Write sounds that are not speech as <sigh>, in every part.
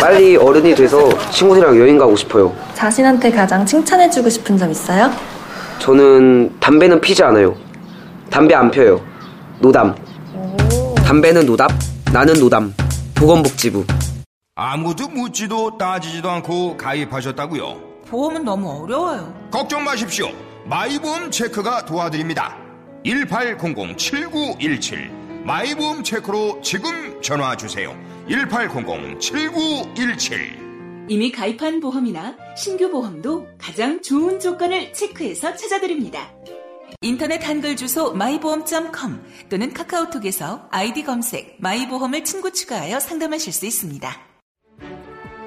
빨리 어른이 돼서 친구들이랑 여행 가고 싶어요. 자신한테 가장 칭찬해주고 싶은 점 있어요? 저는 담배는 피지 않아요. 담배 안 펴요. 노담. 담배는 노답, 나는 노담. 보건복지부. 아무도 묻지도 따지지도 않고 가입하셨다고요? 보험은 너무 어려워요. 걱정 마십시오. 마이보험 체크가 도와드립니다. 1800-7917 마이보험 체크로 지금 전화 주세요. 1800-7917 이미 가입한 보험이나 신규 보험도 가장 좋은 조건을 체크해서 찾아드립니다. 인터넷 한글 주소 마이보험.com 또는 카카오톡에서 아이디 검색 마이보험을 친구 추가하여 상담하실 수 있습니다.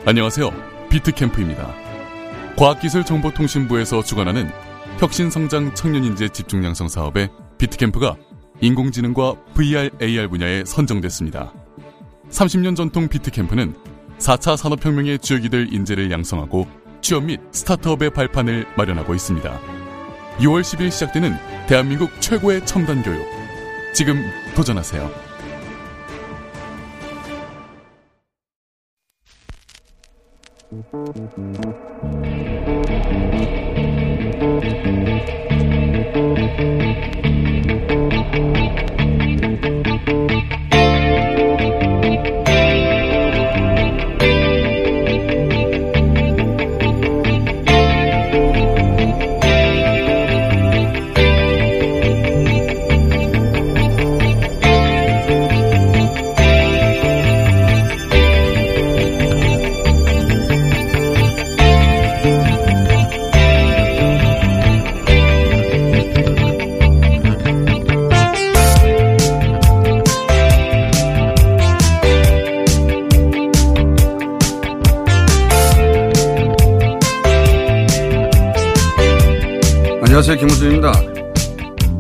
안녕하세요. 비트캠프입니다. 과학기술정보통신부에서 주관하는 혁신성장 청년인재 집중 양성 사업에 비트캠프가 인공지능과 VR, AR 분야에 선정됐습니다. 30년 전통 비트캠프는 4차 산업혁명의 주역이 될 인재를 양성하고 취업 및 스타트업의 발판을 마련하고 있습니다. 6월 10일 시작되는 대한민국 최고의 첨단 교육. 지금 도전하세요. 안녕하세요. 김어준입니다.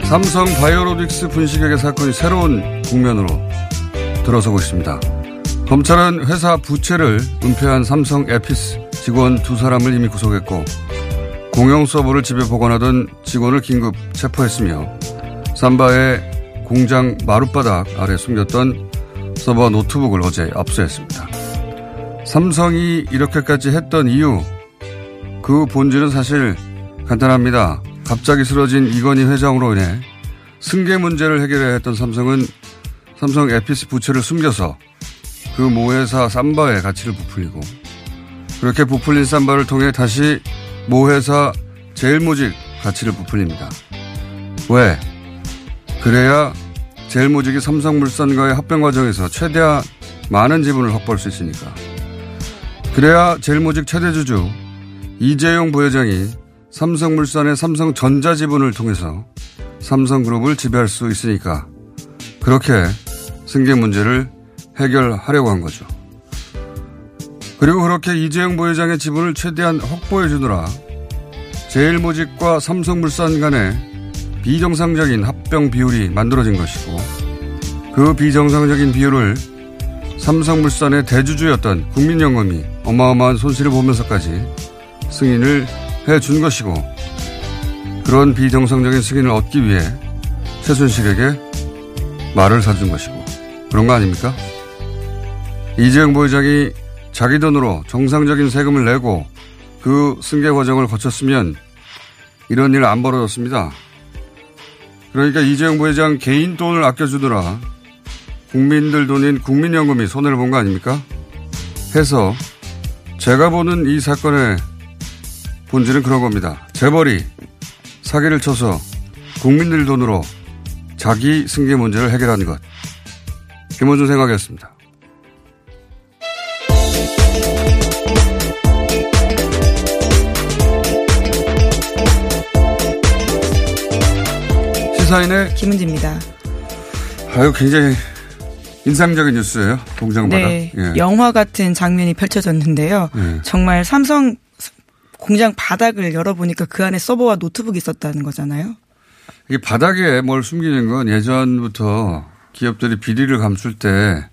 삼성 바이오로직스 분식회계 사건이 새로운 국면으로 들어서고 있습니다. 검찰은 회사 부채를 은폐한 삼성 에피스 직원 두 사람을 이미 구속했고 공용 서버를 집에 보관하던 직원을 긴급 체포했으며 삼바의 공장 마룻바닥 아래 숨겼던 서버 노트북을 어제 압수했습니다. 삼성이 이렇게까지 했던 이유 그 본질은 사실 간단합니다. 갑자기 쓰러진 이건희 회장으로 인해 승계 문제를 해결해야 했던 삼성은 삼성 에피스 부채를 숨겨서 그 모회사 삼바의 가치를 부풀리고 그렇게 부풀린 삼바를 통해 다시 모회사 제일모직 가치를 부풀립니다. 왜? 그래야 제일모직이 삼성물산과의 합병 과정에서 최대한 많은 지분을 확보할 수 있으니까. 그래야 제일모직 최대주주 이재용 부회장이 삼성물산의 삼성전자 지분을 통해서 삼성그룹을 지배할 수 있으니까 그렇게 승계 문제를 해결하려고 한 거죠. 그리고 그렇게 이재용 부회장의 지분을 최대한 확보해 주느라 제일모직과 삼성물산 간의 비정상적인 합병 비율이 만들어진 것이고 그 비정상적인 비율을 삼성물산의 대주주였던 국민연금이 어마어마한 손실을 보면서까지 승인을 해준 것이고 그런 비정상적인 승인을 얻기 위해 최순실에게 말을 사준 것이고 그런 거 아닙니까? 이재용 부회장이 자기 돈으로 정상적인 세금을 내고 그 승계 과정을 거쳤으면 이런 일 안 벌어졌습니다. 그러니까 이재용 부회장 개인 돈을 아껴주느라 국민들 돈인 국민연금이 손해를 본 거 아닙니까? 해서 제가 보는 이 사건의 본질은 그런 겁니다. 재벌이 사기를 쳐서 국민들 돈으로 자기 승계 문제를 해결하는 것. 김호준 생각이었습니다. 시사인의 김은지입니다. 아유 굉장히 인상적인 뉴스예요. 공장마다. 네, 예. 영화 같은 장면이 펼쳐졌는데요. 예. 정말 삼성 공장 바닥을 열어보니까 그 안에 서버와 노트북이 있었다는 거잖아요. 이게 바닥에 뭘 숨기는 건 예전부터 기업들이 비리를 감출 때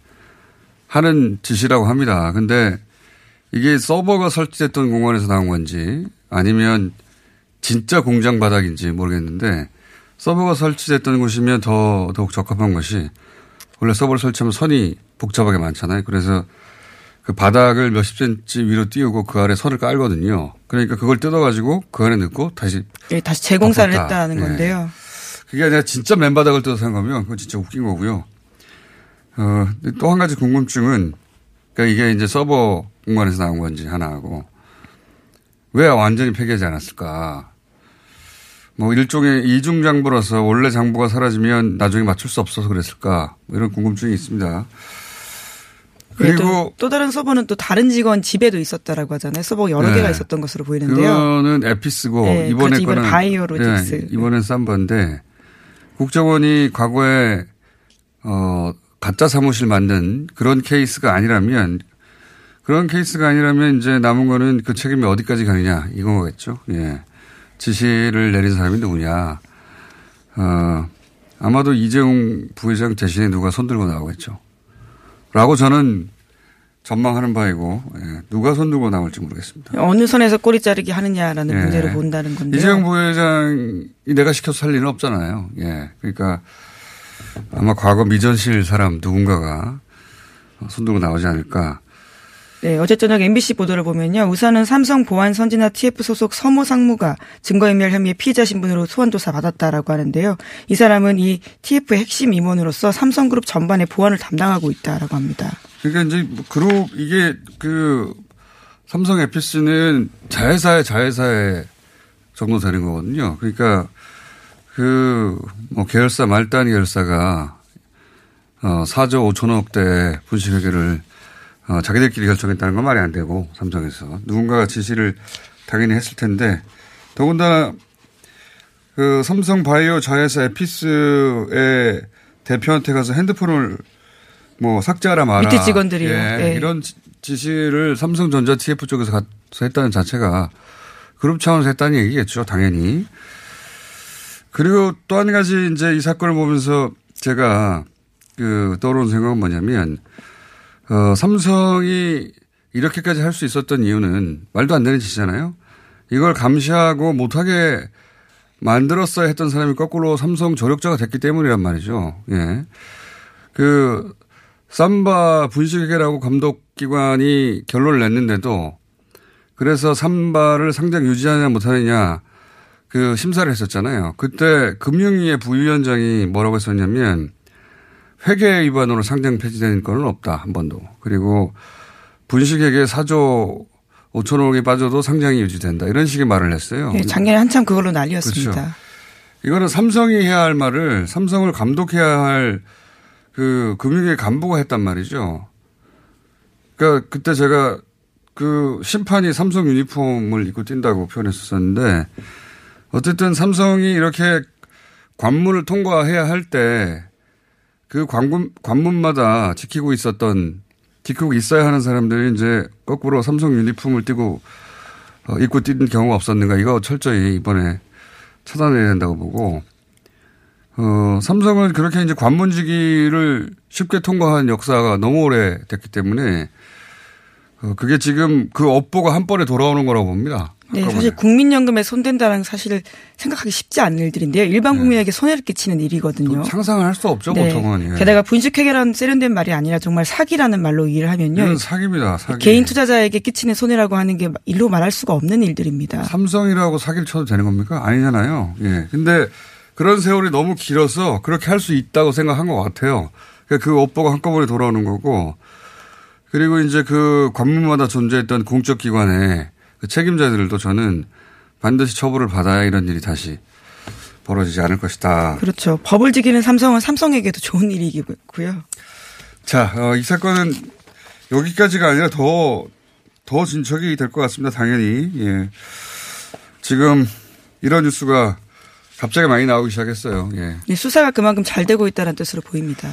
하는 짓이라고 합니다. 근데 이게 서버가 설치됐던 공간에서 나온 건지 아니면 진짜 공장 바닥인지 모르겠는데 서버가 설치됐던 곳이면 더 더욱 적합한 것이 원래 서버를 설치하면 선이 복잡하게 많잖아요. 그래서 그 바닥을 몇십 센치 위로 띄우고 그 아래 선을 깔거든요. 그러니까 그걸 뜯어가지고 그 안에 넣고 다시 예, 다시 재공사를 덮었다. 했다는 예. 건데요. 그게 아니라 진짜 맨바닥을 뜯어서 한 거면 그건 진짜 웃긴 거고요. 어, 또 한 가지 궁금증은 그러니까 이게 이제 서버 공간에서 나온 건지 하나하고 왜 완전히 폐기하지 않았을까. 뭐 일종의 이중 장부라서 원래 장부가 사라지면 나중에 맞출 수 없어서 그랬을까. 뭐 이런 궁금증이 있습니다. 네, 또, 그리고 또 다른 서버는 또 다른 직원 집에도 있었다라고 하잖아요. 서버 여러 네. 개가 있었던 것으로 보이는데요. 그거는 에피스고 네, 이번에 거는 바이오로직스. 예, 이번엔 쌈바인데 국정원이 과거에 어 가짜 사무실 만든 그런 케이스가 아니라면 그런 케이스가 아니라면 이제 남은 거는 그 책임이 어디까지 가느냐 이건 거겠죠. 예. 지시를 내린 사람이 누구냐. 어 아마도 이재용 부회장 대신에 누가 손들고 나오겠죠. 라고 저는 전망하는 바이고 예, 누가 손들고 나올지 모르겠습니다. 어느 선에서 꼬리 자르기 하느냐라는 예. 문제를 본다는 건데요. 이재용 부회장이 내가 시켰어 할 리는 없잖아요. 예. 그러니까 아마 과거 미전실 사람 누군가가 손들고 나오지 않을까. 네, 어제 저녁 MBC 보도를 보면요. 우선은 삼성 보안 선진화 TF 소속 서모 상무가 증거인멸 혐의의 피의자 신분으로 소환조사 받았다라고 하는데요. 이 사람은 이 TF의 핵심 임원으로서 삼성그룹 전반의 보안을 담당하고 있다라고 합니다. 그러니까 이제 뭐 그룹 이게 그 삼성 에피스는 자회사의 자회사의 정도 되는 거거든요. 그러니까 그 뭐 계열사 말단이 계열사가 어 4조 5천억 대 분식회계를 어 자기들끼리 결정했다는 건 말이 안 되고 삼성에서 누군가가 지시를 당연히 했을 텐데 더군다나 그 삼성 바이오 자회사 에피스의 대표한테 가서 핸드폰을 뭐 삭제하라 마라. 밑에 직원들이요. 예, 예. 이런 지- 지시를 삼성전자 TF 쪽에서 가서 했다는 자체가 그룹 차원에서 했다는 얘기겠죠. 당연히. 그리고 또 한 가지 이제 이 사건을 보면서 제가 그 떠오르는 생각은 뭐냐면 어, 삼성이 이렇게까지 할 수 있었던 이유는 말도 안 되는 짓이잖아요. 이걸 감시하고 못하게 만들었어야 했던 사람이 거꾸로 삼성 조력자가 됐기 때문이란 말이죠. 예. 그, 삼바 분식회계라고 감독기관이 결론을 냈는데도 그래서 삼바를 상장 유지하냐 못하느냐 그 심사를 했었잖아요. 그때 금융위의 부위원장이 뭐라고 했었냐면 회계 위반으로 상장 폐지된 건은 없다. 한 번도. 그리고 분식회계 4조 5천억이 빠져도 상장이 유지된다. 이런 식의 말을 했어요. 예, 작년에 한참 그걸로 난리였습니다. 그렇죠. 이거는 삼성이 해야 할 말을 삼성을 감독해야 할 그 금융계 간부가 했단 말이죠. 그러니까 그때 제가 그 심판이 삼성 유니폼을 입고 뛴다고 표현했었는데 어쨌든 삼성이 이렇게 관문을 통과해야 할 때 그 관문, 관문마다 지키고 있었던 지키고 있어야 하는 사람들이 이제 거꾸로 삼성 유니폼을 띠고 어, 입고 뛴 경우가 없었는가 이거 철저히 이번에 찾아내야 된다고 보고 어, 삼성은 그렇게 이제 관문지기를 쉽게 통과한 역사가 너무 오래 됐기 때문에 어, 그게 지금 그 업보가 한 번에 돌아오는 거라고 봅니다. 네, 한꺼번에. 사실 국민연금에 손댄다는 사실을 생각하기 쉽지 않은 일들인데요. 일반 네. 국민에게 손해를 끼치는 일이거든요. 상상을 할 수 없죠 네. 보통은. 예. 게다가 분식회계라는 세련된 말이 아니라 정말 사기라는 말로 이해를 하면요. 사기입니다. 사기. 개인 투자자에게 끼치는 손해라고 하는 게 일로 말할 수가 없는 일들입니다. 삼성이라고 사기를 쳐도 되는 겁니까? 아니잖아요. 예. 근데 그런 세월이 너무 길어서 그렇게 할 수 있다고 생각한 것 같아요. 그러니까 그 업보가 한꺼번에 돌아오는 거고 그리고 이제 그 관문마다 존재했던 공적 기관의 그 책임자들도 저는 반드시 처벌을 받아야 이런 일이 다시 벌어지지 않을 것이다. 그렇죠. 법을 지키는 삼성은 삼성에게도 좋은 일이고요. 자, 어, 이 사건은 여기까지가 아니라 더, 더 진척이 될 것 같습니다. 당연히. 예. 지금 이런 뉴스가 갑자기 많이 나오기 시작했어요. 예. 네, 수사가 그만큼 잘 되고 있다는 뜻으로 보입니다.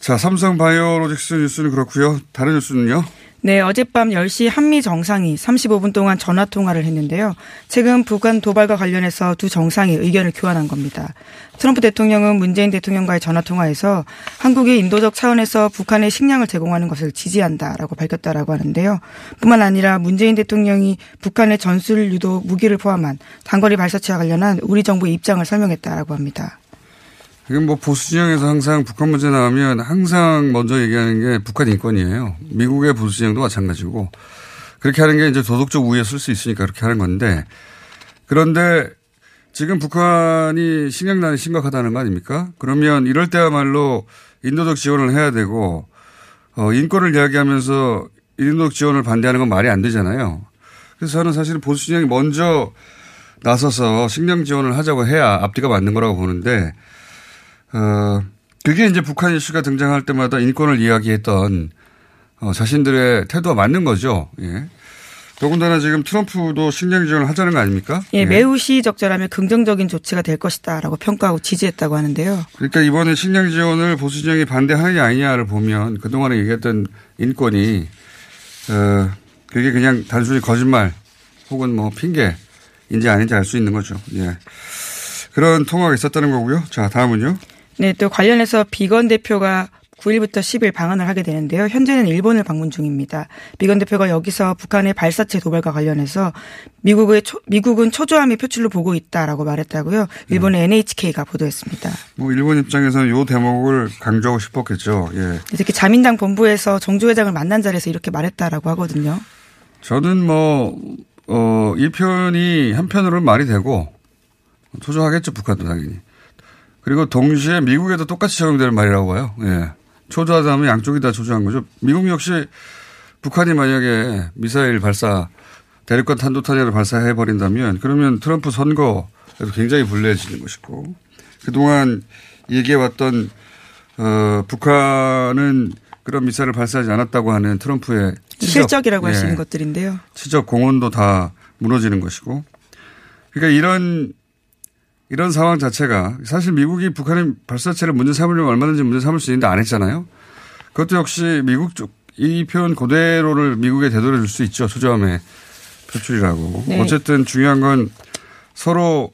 자, 삼성 바이오로직스 뉴스는 그렇고요. 다른 뉴스는요? 네, 어젯밤 10시 한미 정상이 35분 동안 전화 통화를 했는데요. 최근 북한 도발과 관련해서 두 정상이 의견을 교환한 겁니다. 트럼프 대통령은 문재인 대통령과의 전화 통화에서 한국이 인도적 차원에서 북한에 식량을 제공하는 것을 지지한다라고 밝혔다라고 하는데요. 뿐만 아니라 문재인 대통령이 북한의 전술 유도 무기를 포함한 단거리 발사체와 관련한 우리 정부의 입장을 설명했다라고 합니다. 지금 뭐 보수 진영에서 항상 북한 문제 나오면 항상 먼저 얘기하는 게 북한 인권이에요. 미국의 보수 진영도 마찬가지고 그렇게 하는 게 이제 도덕적 우위에 쓸 수 있으니까 그렇게 하는 건데 그런데 지금 북한이 식량난이 심각하다는 거 아닙니까? 그러면 이럴 때야말로 인도적 지원을 해야 되고 어, 인권을 이야기하면서 인도적 지원을 반대하는 건 말이 안 되잖아요. 그래서 저는 사실은 보수 진영이 먼저 나서서 식량 지원을 하자고 해야 앞뒤가 맞는 거라고 보는데 어, 그게 이제 북한 이슈가 등장할 때마다 인권을 이야기했던 어, 자신들의 태도가 맞는 거죠. 예. 더군다나 지금 트럼프도 식량 지원을 하자는 거 아닙니까? 예, 매우 시적절하며 긍정적인 조치가 될 것이다라고 평가하고 지지했다고 하는데요. 그러니까 이번에 식량 지원을 보수 진영이 반대하느냐 아니냐를 보면 그동안에 얘기했던 인권이 어, 그게 그냥 단순히 거짓말 혹은 뭐 핑계인지 아닌지 알 수 있는 거죠. 예. 그런 통화가 있었다는 거고요. 자, 다음은요. 네, 또 관련해서 비건 대표가 9일부터 10일 방한을 하게 되는데요. 현재는 일본을 방문 중입니다. 비건 대표가 여기서 북한의 발사체 도발과 관련해서 미국의 초, 미국은 초조함의 표출로 보고 있다라고 말했다고요. 일본의 NHK가 보도했습니다. 뭐 일본 입장에서는 이 대목을 강조하고 싶었겠죠. 예. 특히 자민당 본부에서 정주 회장을 만난 자리에서 이렇게 말했다라고 하거든요. 저는 뭐, 어, 이 표현이 한편으로는 말이 되고 초조하겠죠. 북한도 당연히. 그리고 동시에 미국에도 똑같이 적용되는 말이라고 봐요. 예. 초조하다면 양쪽이 다 초조한 거죠. 미국 역시 북한이 만약에 미사일 발사, 대륙간 탄도탄약을 발사해 버린다면 그러면 트럼프 선거에도 굉장히 불리해지는 것이고 그동안 얘기해왔던 어, 북한은 그런 미사일을 발사하지 않았다고 하는 트럼프의 치적, 실적이라고 예, 할수 있는 것들인데요. 치적 공헌도 다 무너지는 것이고 그러니까 이런 이런 상황 자체가 사실 미국이 북한의 발사체를 문제 삼으려면 얼마든지 문제 삼을 수 있는데 안 했잖아요. 그것도 역시 미국 쪽 이 표현 그대로를 미국에 되돌려 줄 수 있죠. 소저함의 표출이라고. 네. 어쨌든 중요한 건 서로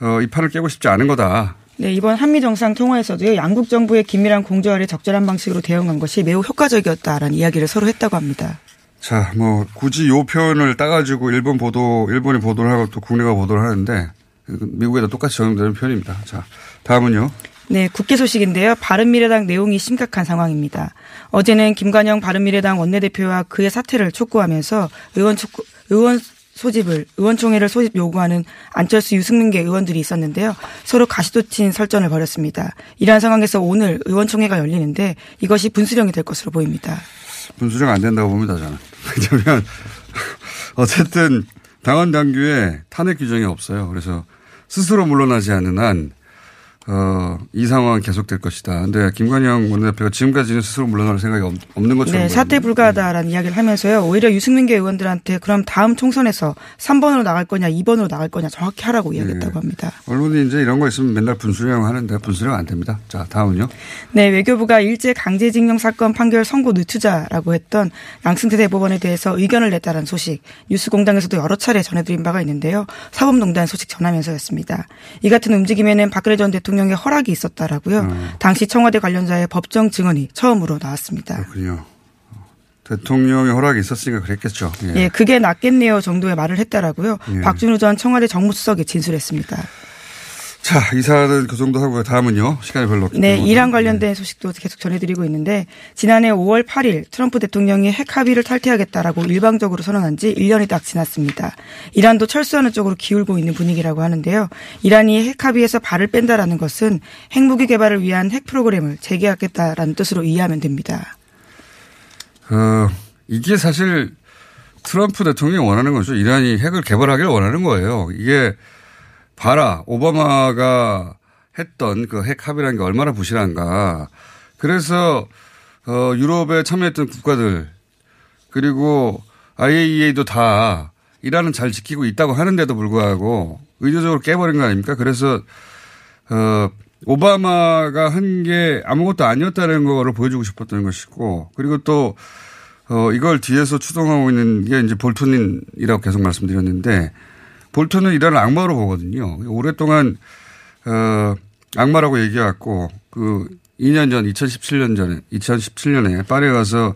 어, 이 판을 깨고 싶지 않은 거다. 네, 이번 한미 정상 통화에서도요. 양국 정부의 긴밀한 공조화를 적절한 방식으로 대응한 것이 매우 효과적이었다라는 이야기를 서로 했다고 합니다. 자, 뭐 굳이 요 표현을 따가지고 일본 보도, 일본이 보도를 하고 또 국내가 보도를 하는데 미국에도 똑같이 적용되는 표현입니다. 자, 다음은요. 네, 국회 소식인데요. 바른미래당 내용이 심각한 상황입니다. 어제는 김관영 바른미래당 원내대표와 그의 사퇴를 촉구하면서 의원 촉구, 의원 소집을 의원총회를 소집 요구하는 안철수 유승민계 의원들이 있었는데요. 서로 가시도친 설전을 벌였습니다. 이러한 상황에서 오늘 의원총회가 열리는데 이것이 분수령이 될 것으로 보입니다. 분수령 안 된다고 봅니다. 저는. <laughs> 왜냐하면 어쨌든 당원 당규에 탄핵 규정이 없어요. 그래서 스스로 물러나지 않는 한, 어, 이 상황은 계속될 것이다. 근데 김관영 원내대표가 지금까지는 스스로 물러날 생각이 없는 것처럼. 네, 사퇴 불가하다라는 네. 이야기를 하면서요. 오히려 유승민계 의원들한테 그럼 다음 총선에서 3번으로 나갈 거냐, 2번으로 나갈 거냐 정확히 하라고 네. 이야기했다고 합니다. 언론이 이제 이런 거 있으면 맨날 분수령 하는데 분수령 안 됩니다. 자, 다음은요. 네, 외교부가 일제 강제징용 사건 판결 선고 늦추자라고 했던 양승태 대법원에 대해서 의견을 냈다는 소식 뉴스공장에서도 여러 차례 전해드린 바가 있는데요. 사법농단 소식 전하면서였습니다. 이 같은 움직임에는 박근혜 전 대통령 대통령의 허락이 있었다라고요. 음. 당시 청와대 관련자의 법정 증언이 처음으로 나왔습니다. 그렇군요. 대통령의 허락이 있었으니까 그랬겠죠. 예. 예 그게 낫겠네요 정도의 말을 했다라고요. 예. 박준우 전 청와대 정무수석이 진술했습니다. 자, 이사는 그 정도 하고요. 다음은요. 시간이 별로 없기 네, 이란 관련된 네. 소식도 계속 전해드리고 있는데 지난해 5월 8일 트럼프 대통령이 핵 합의를 탈퇴하겠다라고 일방적으로 선언한 지 1년이 딱 지났습니다. 이란도 철수하는 쪽으로 기울고 있는 분위기라고 하는데요. 이란이 핵 합의에서 발을 뺀다라는 것은 핵무기 개발을 위한 핵 프로그램을 재개하겠다라는 뜻으로 이해하면 됩니다. 어, 이게 사실 트럼프 대통령이 원하는 거죠. 이란이 핵을 개발하기를 원하는 거예요. 이게 봐라. 오바마가 했던 그 핵 합의라는 게 얼마나 부실한가. 그래서 어 유럽에 참여했던 국가들 그리고 IAEA도 다 이란은 잘 지키고 있다고 하는데도 불구하고 의도적으로 깨버린 거 아닙니까? 그래서 어 오바마가 한 게 아무것도 아니었다는 거를 보여주고 싶었던 것이고 그리고 또 어, 이걸 뒤에서 추동하고 있는 게 이제 볼턴이라고 계속 말씀드렸는데 볼턴은 이란을 악마로 보거든요. 오랫동안 어, 악마라고 얘기해왔고 그 2년 전 2017년 전에 2017년에 파리에 가서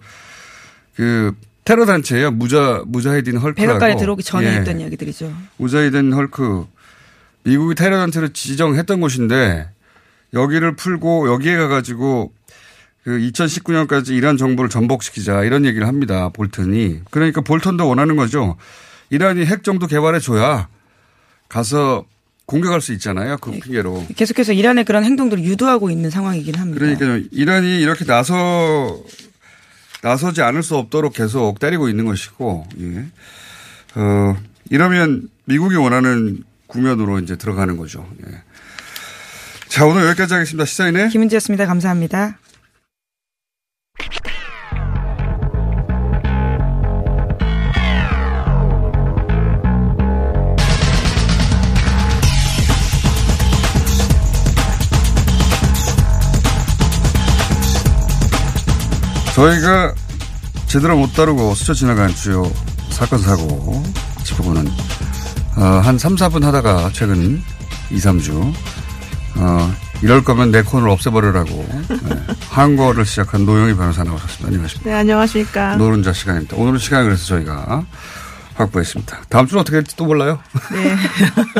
그 테러 단체예요. 무자 무자히딘 헐크라고 백악관에 들어오기 전에 예. 했던 이야기들이죠. 무자히딘 헐크 미국이 테러 단체로 지정했던 곳인데 여기를 풀고 여기에 가가지고 그 2019년까지 이란 정부를 전복시키자 이런 얘기를 합니다. 볼턴이. 그러니까 볼턴도 원하는 거죠. 이란이 핵 정도 개발해 줘야 가서 공격할 수 있잖아요. 그 핑계로. 계속해서 이란의 그런 행동들을 유도하고 있는 상황이긴 합니다. 그러니까 이란이 이렇게 나서 나서지 않을 수 없도록 계속 때리고 있는 것이고, 예. 어, 이러면 미국이 원하는 국면으로 이제 들어가는 거죠. 예. 자, 오늘 여기까지 하겠습니다. 시사인의 김은지였습니다. 감사합니다. 저희가 제대로 못 다루고 스쳐 지나간 주요 사건 사고 짚어보는 어, 한 3, 4분 하다가 최근 2, 3주 어, 이럴 거면 내 코너를 없애버리라고 네, 항거를 시작한 노영희 변호사 나오셨습니다. 안녕하십니까. 네, 안녕하십니까. 노른자 시간입니다. 오늘은 시간을 그래서 저희가 확보했습니다. 다음 주는 어떻게 될지 또 몰라요. 네.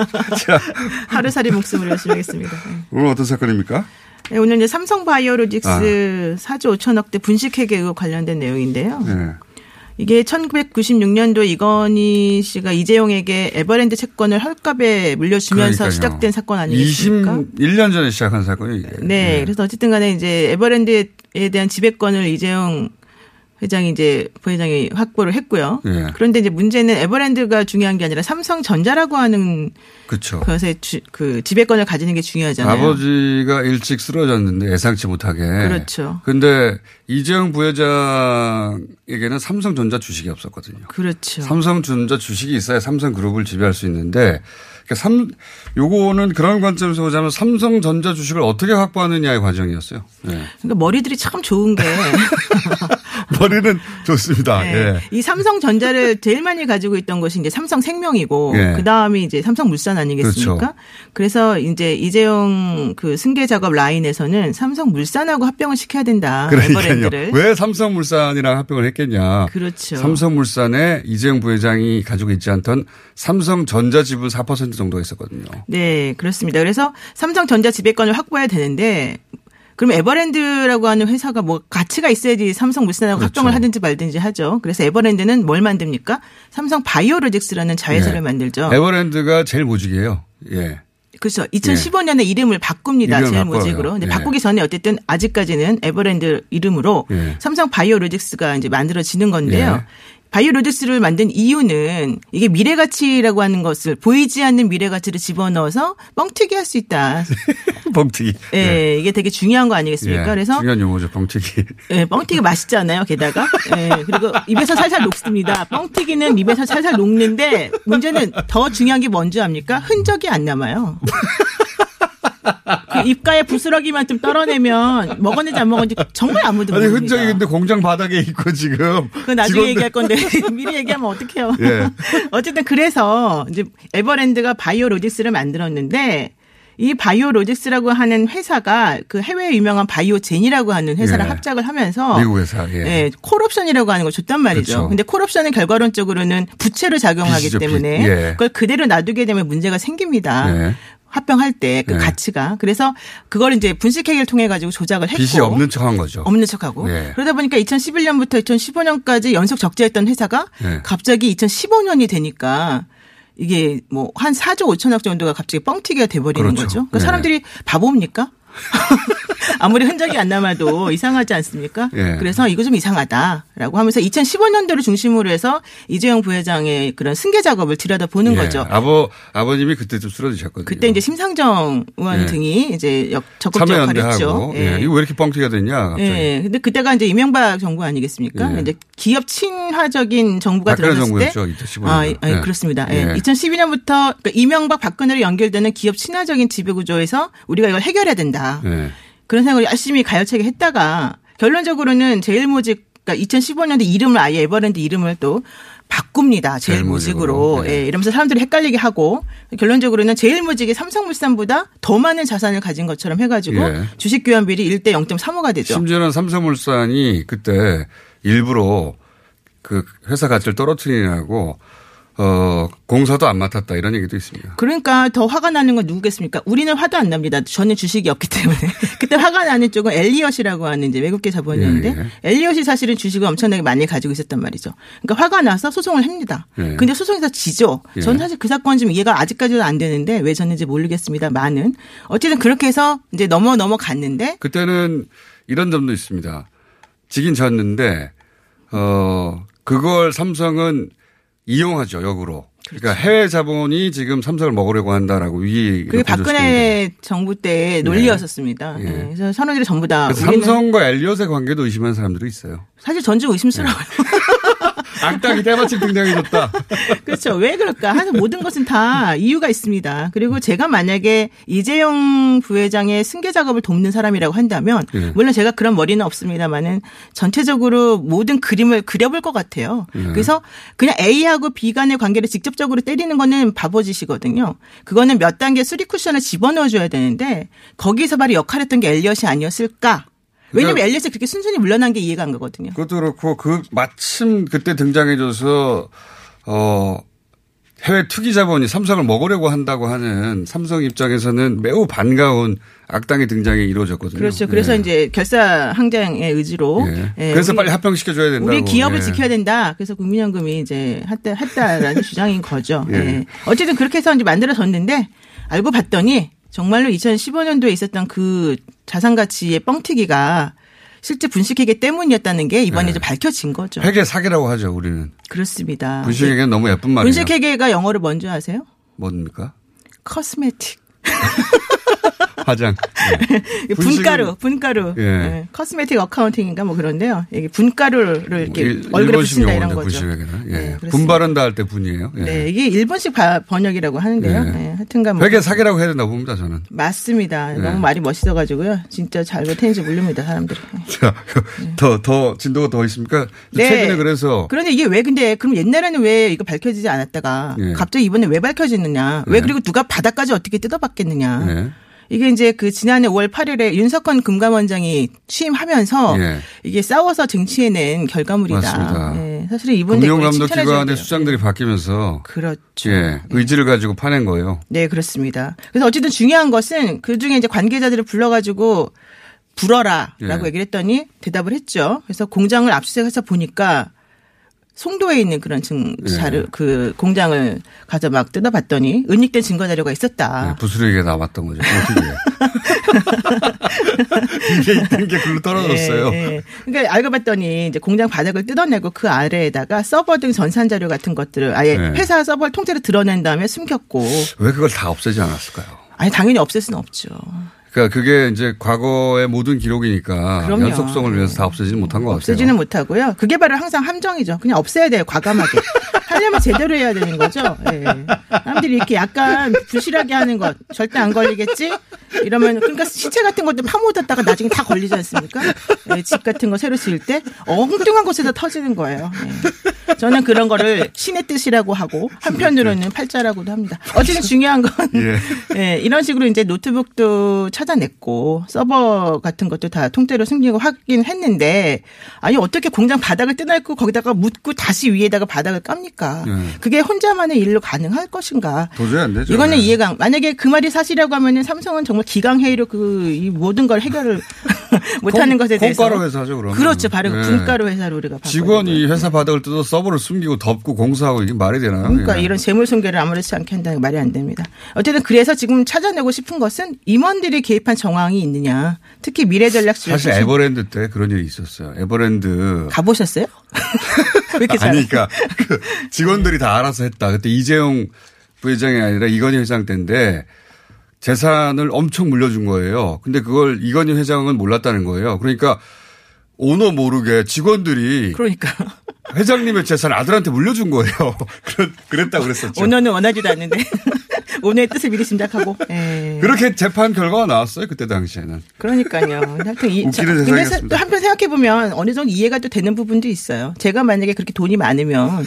<laughs> 하루살이 목숨을 열심히 하겠습니다. 네. 오늘 어떤 사건입니까? 네, 오늘 이제 삼성 바이오로직스 아. 4조 5천억대 분식회계 의혹 관련된 내용인데요. 네. 이게 1996년도 이건희 씨가 이재용에게 에버랜드 채권을 헐값에 물려주면서 그러니까요. 시작된 사건 아니겠습니까? 21년 전에 시작한 사건이 이게. 네. 그래서 어쨌든 간에 이제 에버랜드에 대한 지배권을 이재용 회장이 이제 부회장이 확보를 했고요. 예. 그런데 이제 문제는 에버랜드가 중요한 게 아니라 삼성전자라고 하는 그렇죠. 그것의 주- 그 지배권을 가지는 게 중요하잖아요. 아버지가 일찍 쓰러졌는데 예상치 못하게. 그렇죠. 근데 이재용 부회장에게는 삼성전자 주식이 없었거든요. 그렇죠. 삼성전자 주식이 있어야 삼성그룹을 지배할 수 있는데 그러니까 삼 요거는 그런 관점에서 보자면 삼성전자 주식을 어떻게 확보하느냐의 과정이었어요. 네. 그러니까 머리들이 참 좋은 게 <laughs> 머리는 좋습니다. 네. 예. 이 삼성전자를 제일 많이 가지고 있던 것이 이제 삼성생명이고 예. 그 다음이 이제 삼성물산 아니겠습니까? 그렇죠. 그래서 이제 이재용 그 승계 작업 라인에서는 삼성물산하고 합병을 시켜야 된다. 그러니까요. 왜 삼성물산이랑 합병을 했겠냐. 그렇죠. 삼성물산에 이재용 부회장이 가지고 있지 않던 삼성전자 지분 4% 정도가 있었거든요. 네, 그렇습니다. 그래서 삼성전자 지배권을 확보해야 되는데 그럼 에버랜드라고 하는 회사가 뭐 가치가 있어야지 삼성 물산하고 그렇죠. 합병을 하든지 말든지 하죠. 그래서 에버랜드는 뭘 만듭니까? 삼성 바이오로직스라는 자회사를 예. 만들죠. 에버랜드가 제일 모직이에요. 예. 그렇죠. 2015년에 이름을 바꿉니다. 제일. 모직으로. 근데 예. 바꾸기 전에 어쨌든 아직까지는 에버랜드 이름으로 예. 삼성 바이오로직스가 이제 만들어지는 건데요. 예. 바이오로직스를 만든 이유는 이게 미래 가치라고 하는 것을 보이지 않는 미래 가치를 집어넣어서 뻥튀기 할 수 있다. <laughs> 뻥튀기. 예, 이게 되게 중요한 거 아니겠습니까? 예. 그래서 중요한 용어죠. 뻥튀기. 예, 뻥튀기 맛있잖아요, 게다가. 예, 그리고 입에서 살살 녹습니다. 뻥튀기는 입에서 살살 녹는데 문제는 더 중요한 게 뭔지 압니까? 흔적이 안 남아요. <laughs> 그 입가에 부스러기만 좀 떨어내면 먹었는지 안 먹었는지 정말 아무도 아니 모릅니다. 흔적이 근데 공장 바닥에 있고 지금. 그건 나중에 얘기할 건데 <laughs> 미리 얘기하면 어떡해요. 예. <laughs> 어쨌든 그래서 이제 에버랜드가 바이오로직스를 만들었는데 이 바이오로직스라고 하는 회사가 그 해외 유명한 바이오젠이라고 하는 회사를 예. 합작을 하면서 미국 회사. 예. 예, 콜옵션이라고 하는 걸 줬단 말이죠. 그렇죠. 근데 콜옵션은 결과론적으로는 부채로 작용하기 빚이죠, 빚. 때문에 예. 그걸 그대로 놔두게 되면 문제가 생깁니다. 예. 합병할 때그 예. 가치가 그래서 그걸 이제 분식회계를 통해 가지고 조작을 했고 빚이 없는 척한 거죠. 없는 척하고 예. 그러다 보니까 2011년부터 2015년까지 연속 적자했던 회사가 예. 갑자기 2015년이 되니까 이게 뭐 한 4조 5천억 정도가 갑자기 뻥튀기가 돼버리는 그렇죠. 거죠. 그러니까 예. 사람들이 바보입니까? <laughs> 아무리 흔적이 안 남아도 이상하지 않습니까? 예. 그래서 이거 좀 이상하다라고 하면서 2015년도를 중심으로 해서 이재용 부회장의 그런 승계 작업을 들여다보는 예. 거죠. 아버 아버님이 그때 좀 쓰러지셨거든요. 그때 이제 심상정 의원 예. 등이 이제 역- 적극적 역할을 했죠. 참여연대하고 예. 이거 왜 이렇게 뻥튀기가 됐냐 갑자기. 예. 근데 그때가 이제 이명박 정부 아니겠습니까? 예. 이제 기업 친화적인 정부가 들어갔을 때 정부였죠, 2015년. 아, 예, 예. 그렇습니다. 예. 예. 2012년부터 그러니까 이명박 박근혜로 연결되는 기업 친화적인 지배 구조에서 우리가 이걸 해결해야 된다. 예. 그런 생각을 열심히 가열차게 했다가 결론적으로는 제일모직 그러니까 2015년도 이름을 아예 에버랜드 이름을 또 바꿉니다. 제일모직으로. 제일모직으로. 네. 예, 이러면서 사람들이 헷갈리게 하고 결론적으로는 제일모직이 삼성물산보다 더 많은 자산을 가진 것처럼 해가지고 예. 주식 교환 비율이 1대 0.35가 되죠. 심지어는 삼성물산이 그때 일부러 그 회사 가치를 떨어뜨리냐고 어 공사도 안 맡았다 이런 얘기도 있습니다. 그러니까 더 화가 나는 건 누구겠습니까? 우리는 화도 안 납니다. 저는 주식이 없기 때문에. <laughs> 그때 화가 나는 쪽은 엘리엇이라고 하는 이제 외국계 자본이었는데 예, 엘리엇이 사실은 주식을 엄청나게 많이 가지고 있었단 말이죠. 그러니까 화가 나서 소송을 합니다. 예. 근데 소송에서 지죠. 예. 저는 사실 그 사건 좀 이해가 아직까지도 안 되는데 왜 졌는지 모르겠습니다. 많은. 어쨌든 그렇게 해서 이제 넘어 넘어 갔는데 그때는 이런 점도 있습니다. 지긴 졌는데 어 그걸 삼성은 이용하죠 역으로. 그러니까 해외 자본이 지금 삼성을 먹으려고 한다라고 위. 그게 박근혜 정부 때 논리였었습니다. 예. 예. 그래서 선원들이 전부 다 삼성과 엘리엇의 관계도 의심하는 사람들이 있어요. 사실 전좀 의심스러워요. 악당이 때마침 등장해줬다. <laughs> 그렇죠. 왜 그럴까? 하여튼 모든 것은 다 이유가 있습니다. 그리고 제가 만약에 이재용 부회장의 승계 작업을 돕는 사람이라고 한다면 예. 물론 제가 그런 머리는 없습니다만은 전체적으로 모든 그림을 그려볼 것 같아요. 예. 그래서 그냥 A하고 B 간의 관계를 직접적으로 때리는 거는 바보짓이거든요. 그거는 몇 단계 수리 쿠션을 집어넣어 줘야 되는데 거기서 바로 역할했던 게 엘리엇이 아니었을까? 왜냐면 그러니까 엘리엇이 그렇게 순순히 물러난 게 이해가 안 가거든요. 그것도 그렇고 그 마침 그때 등장해줘서 어 해외 투기 자본이 삼성을 먹으려고 한다고 하는 삼성 입장에서는 매우 반가운 악당의 등장이 이루어졌거든요. 그렇죠. 그래서 예. 이제 결사항장의 의지로 예. 예, 그래서 빨리 합병시켜 줘야 된다고. 우리 기업을 예. 지켜야 된다. 그래서 국민연금이 이제 했다, 했다라는 <laughs> 주장인 거죠. 예. 예. 어쨌든 그렇게 해서 이제 만들어졌는데 알고 봤더니 정말로 2015년도에 있었던 그 자산 가치의 뻥튀기가 실제 분식회계 때문이었다는 게 이번에 예. 이제 밝혀진 거죠. 회계 사기라고 하죠. 우리는 그렇습니다. 분식회계는 너무 예쁜 말이에요. 분식회계가 영어로 뭔지 아세요? 뭡니까? 커스메틱. <laughs> 화장. 예. 분가루, 분가루. 예. 예. 커스메틱 어카운팅인가 뭐 그런데요. 이게 분가루를 이렇게 일- 얼굴에 붙인다 이런 거죠. 분식회계는. 예. 네, 그렇습니다. 분 바른다 할 때 분이에요. 예. 네, 이게 일본식 바- 번역이라고 하는데요. 예. 네, 하여튼간 뭐 회계 사기라고 해야 된다고 봅니다. 저는. 맞습니다. 네. 너무 말이 멋있어 가지고요. 진짜 잘못했는지 모릅니다, 사람들이. <laughs> 자, 더, 더, 진도가 더 있습니까? 네. 최근에 그래서. 그런데 이게 왜 근데 그럼 옛날에는 왜 이거 밝혀지지 않았다가 예. 갑자기 이번에 왜 밝혀지느냐? 왜 네. 그리고 누가 바닥까지 어떻게 뜯어봤겠느냐? 네. 이게 이제 그 지난해 5월 8일에 윤석헌 금감원장이 취임하면서 예. 이게 싸워서 쟁취해낸 결과물이다. 맞습니다. 예, 사실은 이번 금융감독기관의. 수장들이 바뀌면서. 그렇죠. 예. 의지를 가지고 파낸 거예요. 네, 그렇습니다. 그래서 어쨌든 중요한 것은 그 중에 이제 관계자들을 불러가지고 불어라라고 예. 얘기를 했더니 대답을 했죠. 그래서 공장을 압수수색해서 보니까 송도에 있는 그런 증 예. 자료 그 공장을 가서 막 뜯어봤더니 은닉된 증거 자료가 있었다. 예, 부스러기가 나왔던 거죠. 어떻게. <laughs> 이게 있던 게 글로 떨어졌어요. 예, 예. 그러니까 알고 봤더니 이제 공장 바닥을 뜯어내고 그 아래에다가 서버 등 전산 자료 같은 것들을 아예 네. 회사 서버를 통째로 드러낸 다음에 숨겼고 왜 그걸 다 없애지 않았을까요? 아니 당연히 없앨 수는 없죠. 그러니까 그게 이제 과거의 모든 기록이니까 그럼요. 연속성을 위해서 다 없애지는 못한 것 같아요. 없애지는 못하고요. 그게 바로 항상 함정이죠. 그냥 없애야 돼요. 과감하게. <laughs> 하려면 제대로 해야 되는 거죠. 예. 사람들이 이렇게 약간 부실하게 하는 것 절대 안 걸리겠지? 이러면 그러니까 시체 같은 것도 파묻었다가 나중에 다 걸리지 않습니까? 예, 집 같은 거 새로 지을 때 엉뚱한 곳에서 터지는 거예요. 예. 저는 그런 거를 신의 뜻이라고 하고 한편으로는 팔자라고도 합니다. 어쨌든 중요한 건 예. 예, 이런 식으로 이제 노트북도 찾아냈고 서버 같은 것도 다 통째로 숨기고 확인했는데 아니 어떻게 공장 바닥을 뜯어내고 거기다가 묻고 다시 위에다가 바닥을 깝니까? 네. 그게 혼자만의 일로 가능할 것인가? 도저히 안 되죠. 이거는 네. 이해가 안- 만약에 그 말이 사실이라고 하면은 삼성은 정말 기강 회의로 그 이 모든 걸 해결을 <laughs> 못하는 것에 대해서. 콩가루 회사죠, 그러면. 그렇죠. 바로 네. 군가루 회사로 우리가 직원이 회사 바닥을 뜯어 서버를 숨기고 덮고 공사하고 이게 말이 되나요? 그러니까 예. 이런 재물 손괴를 아무렇지 않게 한다는 게 말이 안 됩니다. 어쨌든 그래서 지금 찾아내고 싶은 것은 임원들이 개입한 정황이 있느냐. 특히 미래전략실 사실 에버랜드 때 그런 일이 있었어요. 에버랜드 가보셨어요? <laughs> 왜 이렇게 잘 아니, 그러니까 그 직원들이 다 알아서 했다. 그때 이재용 부회장이 아니라 이건희 회장 때인데 재산을 엄청 물려준 거예요. 근데 그걸 이건희 회장은 몰랐다는 거예요. 그러니까 오너 모르게 직원들이 그러니까 회장님의 재산 아들한테 물려준 거예요. <laughs> 그랬- 그랬다고 그랬었죠. 오너는 원하지도 않는데 <laughs> 오너의 뜻을 미리 짐작하고. 예. 그렇게 재판 결과가 나왔어요. 그때 당시에는. 그러니까요. 하여튼 이, <laughs> 자, 근데. 또 한편 생각해 보면 어느 정도 이해가 또 되는 부분도 있어요. 제가 만약에 그렇게 돈이 많으면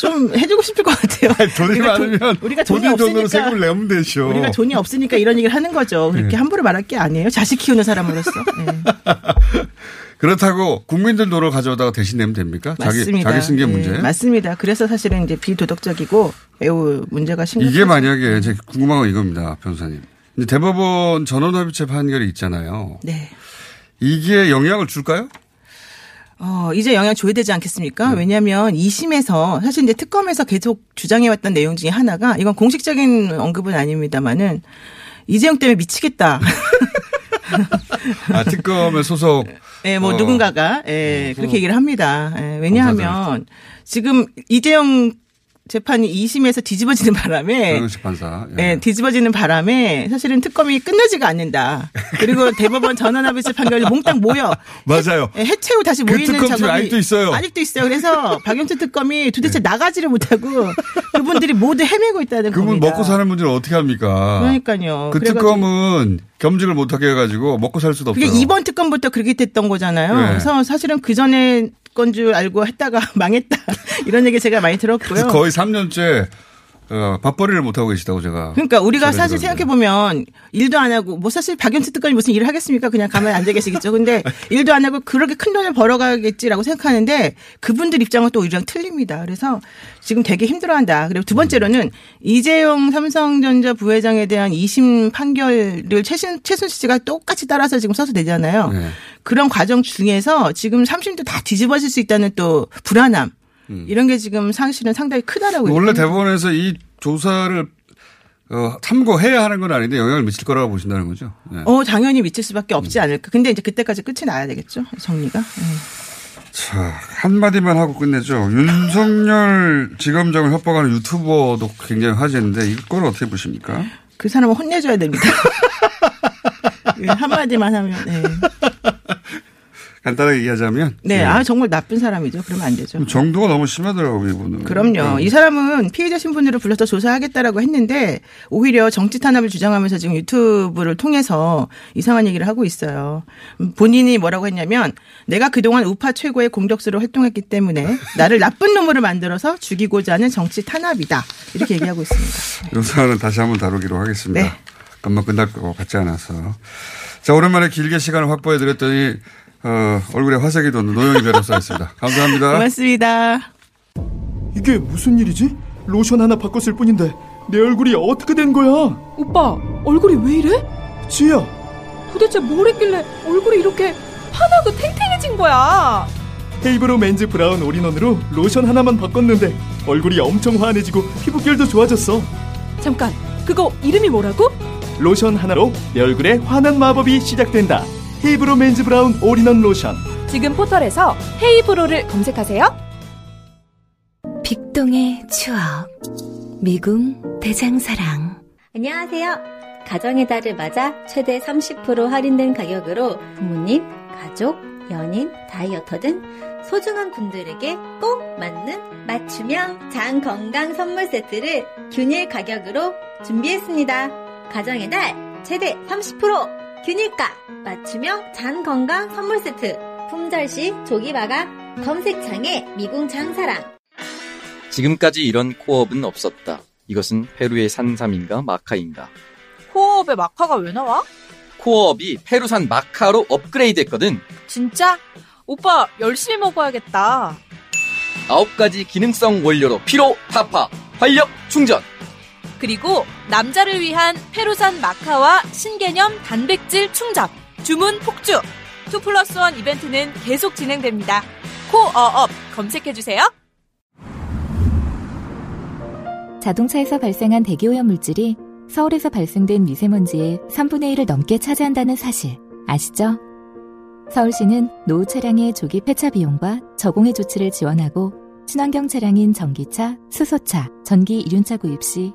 좀 해주고 싶을 것 같아요. 돈이 우리가 돈- 많으면 우리가 돈이 없으니까 세금을 내면 되죠. 우리가 돈이 없으니까 이런 얘기를 하는 거죠. 그렇게 네. 함부로 말할 게 아니에요. 자식 키우는 사람으로서. 예. <laughs> 그렇다고 국민들 돈을 가져오다가 대신 내면 됩니까? 자기 맞습니다. 자기 쓴게 예, 문제. 맞습니다. 그래서 사실은 이제 비도덕적이고 매우 문제가 심각해요. 이게 만약에 제가 궁금한 건 이겁니다, 변호사님. 대법원 전원합의체 판결이 있잖아요. 네. 이게 영향을 줄까요? 어, 이제 영향 줘야 되지 않겠습니까? 네. 왜냐하면 2심에서 사실 이제 특검에서 계속 주장해왔던 내용 중에 하나가 이건 공식적인 언급은 아닙니다만은 이재용 때문에 미치겠다. <laughs> 아, 특검의 소속. 예, 뭐 어, 누군가가 예, 그렇게 얘기를 합니다. 예, 왜냐하면 지금 이재용 재판이 2심에서 뒤집어지는 바람에 정영식 판사. 예. 예, 뒤집어지는 바람에 사실은 특검이 끝나지가 않는다. 그리고 <laughs> 대법원 전원합의체 판결이 몽땅 모여 맞아요. 예, 해체 후 다시 그 모이는 특검 작업이 아직도 있어요. 네. 아직도 있어요. 그래서 박영철 특검이 도대체 나가지를 못하고 그분들이 모두 헤매고 있다는 그분 겁니다. 먹고 사는 문제는 어떻게 합니까? 그러니까요. 그 특검은 겸직을 못하게 해가지고 먹고 살 수도 그게 없어요. 이번 특검부터 그렇게 됐던 거잖아요. 네. 그래서 사실은 그 전에 건 줄 알고 했다가 <laughs> 망했다 <laughs> 이런 얘기 제가 많이 들었고요. 거의 3년째 어, 밥벌이를 못하고 계시다고 제가. 그러니까 우리가 사실 들었는데. 생각해 보면 일도 안 하고 뭐 사실 박영수 특검이 무슨 일을 하겠습니까? 그냥 가만히 앉아 계시겠죠. 근데 일도 안 하고 그렇게 큰 돈을 벌어가겠지라고 생각하는데 그분들 입장은 또 우리랑 틀립니다. 그래서 지금 되게 힘들어한다. 그리고 두 번째로는 이재용 삼성전자 부회장에 대한 2심 판결을 최신 최순실 씨가 똑같이 따라서 지금 써서 되잖아요. 네. 그런 과정 중에서 지금 3심도 다 뒤집어질 수 있다는 또 불안함. 이런 게 지금 사실은 상당히 크다라고 원래 얘기합니다. 대법원에서 이 조사를 어, 참고해야 하는 건 아닌데 영향을 미칠 거라고 보신다는 거죠. 네. 어, 당연히 미칠 수밖에 없지 않을까. 근데 이제 그때까지 끝이 나야 되겠죠. 정리가. 예. 자, 한마디만 하고 끝내죠. 윤석열 지검장을 협박하는 유튜버도 굉장히 화제인데 이걸 어떻게 보십니까? 그 사람은 혼내줘야 됩니다. <laughs> 예, 한마디만 하면, 네. <laughs> 간단하게 얘기하자면. 네, 아, 정말 나쁜 사람이죠. 그러면 안 되죠. 정도가 너무 심하더라고요, 이분은. 그럼요. 이 사람은 피해자 신분으로 불러서 조사하겠다라고 했는데 오히려 정치 탄압을 주장하면서 지금 유튜브를 통해서 이상한 얘기를 하고 있어요. 음, 본인이 뭐라고 했냐면 내가 그동안 우파 최고의 공격수로 활동했기 때문에 <laughs> 나를 나쁜 놈으로 만들어서 죽이고자 하는 정치 탄압이다. 이렇게 얘기하고 있습니다. 이 사안은 다시 한번 다루기로 하겠습니다. 네. 금방 끝날 것 같지 않아서. 자, 오랜만에 길게 시간을 확보해 드렸더니 어, 얼굴에 화색이 돋는 노영희 변호사였습니다. <laughs> 감사합니다. 고맙습니다. 이게 무슨 일이지? 로션 하나 바꿨을 뿐인데 내 얼굴이 어떻게 된 거야? 오빠, 얼굴이 왜 이래? 지야, 도대체 뭘 했길래 얼굴이 이렇게 환하고 탱탱해진 거야? 헤이브로 Men's Brown All-in-One으로 로션 하나만 바꿨는데 얼굴이 엄청 환해지고 피부결도 좋아졌어. 잠깐, 그거 이름이 뭐라고? 로션 하나로 내 얼굴에 환한 마법이 시작된다. 헤이브로 맨즈 브라운 올인원 로션. 지금 포털에서 헤이브로를 검색하세요. 빅동의 추억 미궁 대장사랑 안녕하세요. 가정의 달을 맞아 최대 30% 할인된 가격으로 부모님, 가족, 연인, 다이어터 등 소중한 분들에게 꼭 맞는 맞춤형 장 건강 선물 세트를 균일 가격으로 준비했습니다. 가정의 달 최대 30% 균일가 맞춤형 장 건강 선물 세트 품절시 조기바가 검색창에 미궁 장사랑 지금까지 이런 코업은 없었다. 이것은 페루의 산삼인가 마카인가. 코어업에 마카가 왜 나와? 코어업이 페루산 마카로 업그레이드 했거든. 진짜? 오빠 열심히 먹어야겠다. 아홉 가지 기능성 원료로 피로, 타파, 활력, 충전. 그리고 남자를 위한 페루산 마카와 신개념 단백질 충전. 주문 폭주. two plus one 이벤트는 계속 진행됩니다. 코어업 검색해주세요. 자동차에서 발생한 대기오염 물질이 서울에서 발생된 미세먼지의 3분의 1을 넘게 차지한다는 사실 아시죠? 서울시는 노후 차량의 조기 폐차 비용과 저공해 조치를 지원하고 친환경 차량인 전기차, 수소차, 전기 이륜차 구입 시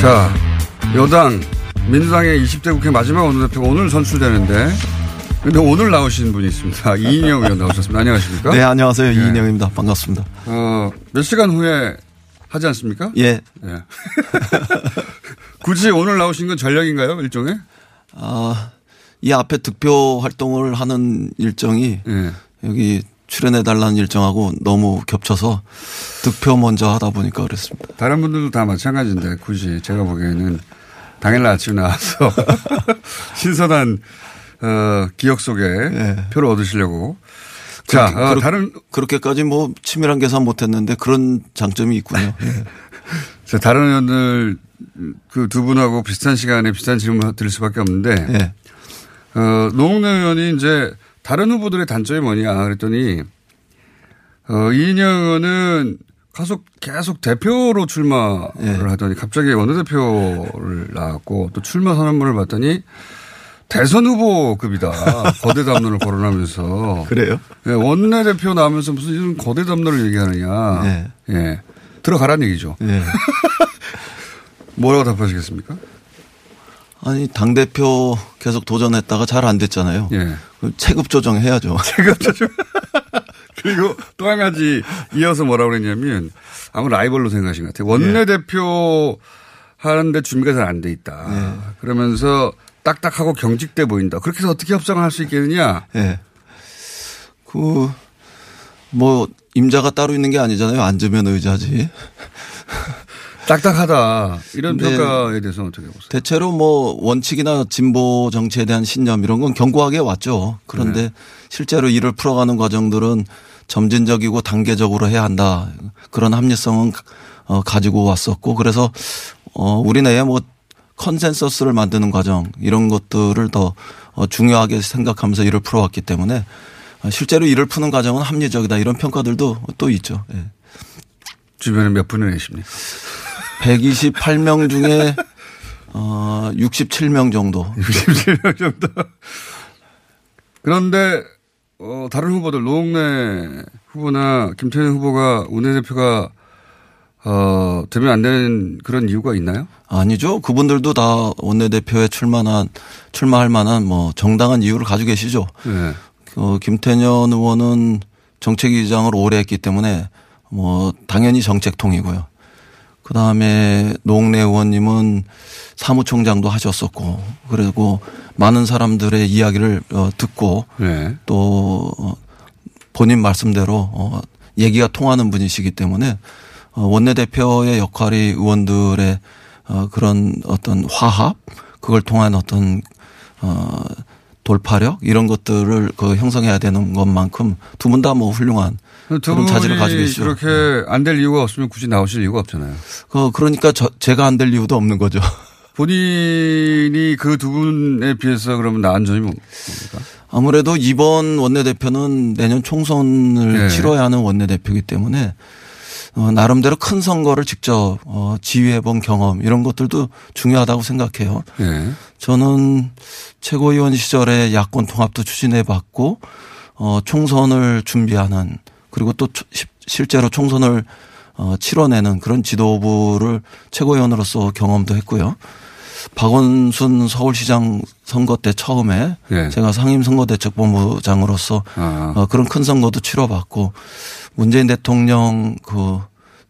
자, 여당 민주당의 20대 국회 마지막 원내대표가 오늘 선출되는데 근데 오늘 나오신 분이 있습니다. <laughs> 이인영 의원 나오셨습니다. 안녕하십니까? 네, 안녕하세요. 이인영입니다. 반갑습니다. 어, 몇 시간 후에 하지 않습니까? 예. 예. <laughs> 굳이 오늘 나오신 건 전략인가요? 일종의? 아, 이 앞에 득표 활동을 하는 일정이 예. 여기 출연해 달라는 일정하고 너무 겹쳐서 득표 먼저 하다 보니까 그랬습니다. 다른 분들도 다 마찬가지인데 굳이 제가 보기에는 당일날 아침에 나와서 <laughs> 신선한 어, 기억 속에 표를 얻으시려고. 자, 어, 그렇- 다른 그렇게까지 뭐 치밀한 계산 못 했는데 그런 장점이 있군요. <laughs> 예. 자, 다른 의원들 그 두 분하고 비슷한 시간에 비슷한 질문 드릴 수 밖에 없는데, 예. 어, 노웅래 의원이 이제 다른 후보들의 단점이 뭐냐 그랬더니, 어, 이인영 의원은 계속, 계속 대표로 출마를 예. 하더니 갑자기 원내대표를 나왔고 또 출마 선언문을 봤더니 대선 후보급이다. <laughs> 거대 담론을 거론하면서. 그래요? 예, 원내대표 나오면서 무슨 이런 거대 담론을 얘기하느냐. 예. 예. 들어가란 얘기죠. 예. <laughs> 뭐라고 답하시겠습니까? 아니 당 대표 계속 도전했다가 잘 안 됐잖아요. 예. 그럼 체급 조정해야죠. <laughs> 체급 조정. <laughs> 그리고 또 한 가지 이어서 뭐라고 그랬냐면 아무 라이벌로 생각하신 것 같아요. 원내 대표 하는데 준비가 잘 안 돼 있다. 예. 그러면서 딱딱하고 경직돼 보인다. 그렇게 해서 어떻게 협상을 할 수 있겠느냐. 예. 그, 뭐, 임자가 따로 있는 게 아니잖아요. 앉으면 의자지. <laughs> 딱딱하다. 이런 네. 평가에 대해서 어떻게 보세요? 대체로 뭐 원칙이나 진보 정치에 대한 신념 이런 건 견고하게 왔죠. 그런데 네. 실제로 이를 풀어가는 과정들은 점진적이고 단계적으로 해야 한다. 그런 합리성은 어, 가지고 왔었고 그래서 어, 우리 내에 뭐 컨센서스를 만드는 과정 이런 것들을 더 어, 중요하게 생각하면서 일을 풀어왔기 때문에 어, 실제로 일을 푸는 과정은 합리적이다 이런 평가들도 또 있죠. 예. 주변에 몇 분을 계십니까? 128명 중에 어 67명 정도. 67명 정도. 그런데 어, 다른 후보들 노웅래 후보나 김태현 후보가 원내 대표가 어, 되면 안 되는 그런 이유가 있나요? 아니죠. 그분들도 다 원내 대표에 출마한 출마할 만한 뭐 정당한 이유를 가지고 계시죠. 네. 어, 김태년 의원은 정책위장을 오래 했기 때문에 뭐 당연히 정책통이고요. 그 다음에 노웅래 의원님은 사무총장도 하셨었고 그리고 많은 사람들의 이야기를 어, 듣고 네. 또 어, 본인 말씀대로 어, 얘기가 통하는 분이시기 때문에 어, 원내대표의 역할이 의원들의 어, 그런 어떤 화합 그걸 통한 어떤 어, 돌파력 이런 것들을 그 형성해야 되는 것만큼 두 분 다 뭐 훌륭한 두 그런 자질을 가지고 계시죠. 그렇게 안 될 이유가 없으면 굳이 나오실 이유가 없잖아요. 그 그러니까 저 제가 안 될 이유도 없는 거죠. <laughs> 본인이 그 두 분에 비해서 그러면 나은 점이 뭡니까? 아무래도 이번 원내대표는 내년 총선을 네. 치러야 하는 원내대표이기 때문에 어, 나름대로 큰 선거를 직접 어, 지휘해 본 경험 이런 것들도 중요하다고 생각해요. 네. 저는 최고위원 시절에 야권 통합도 추진해 봤고 어, 총선을 준비하는 그리고 또 실제로 총선을 어, 치러내는 그런 지도부를 최고위원으로서 경험도 했고요. 박원순 서울시장 선거 때 처음에 네. 제가 상임선거대책본부장으로서 아. 어, 그런 큰 선거도 치러봤고 문재인 대통령 그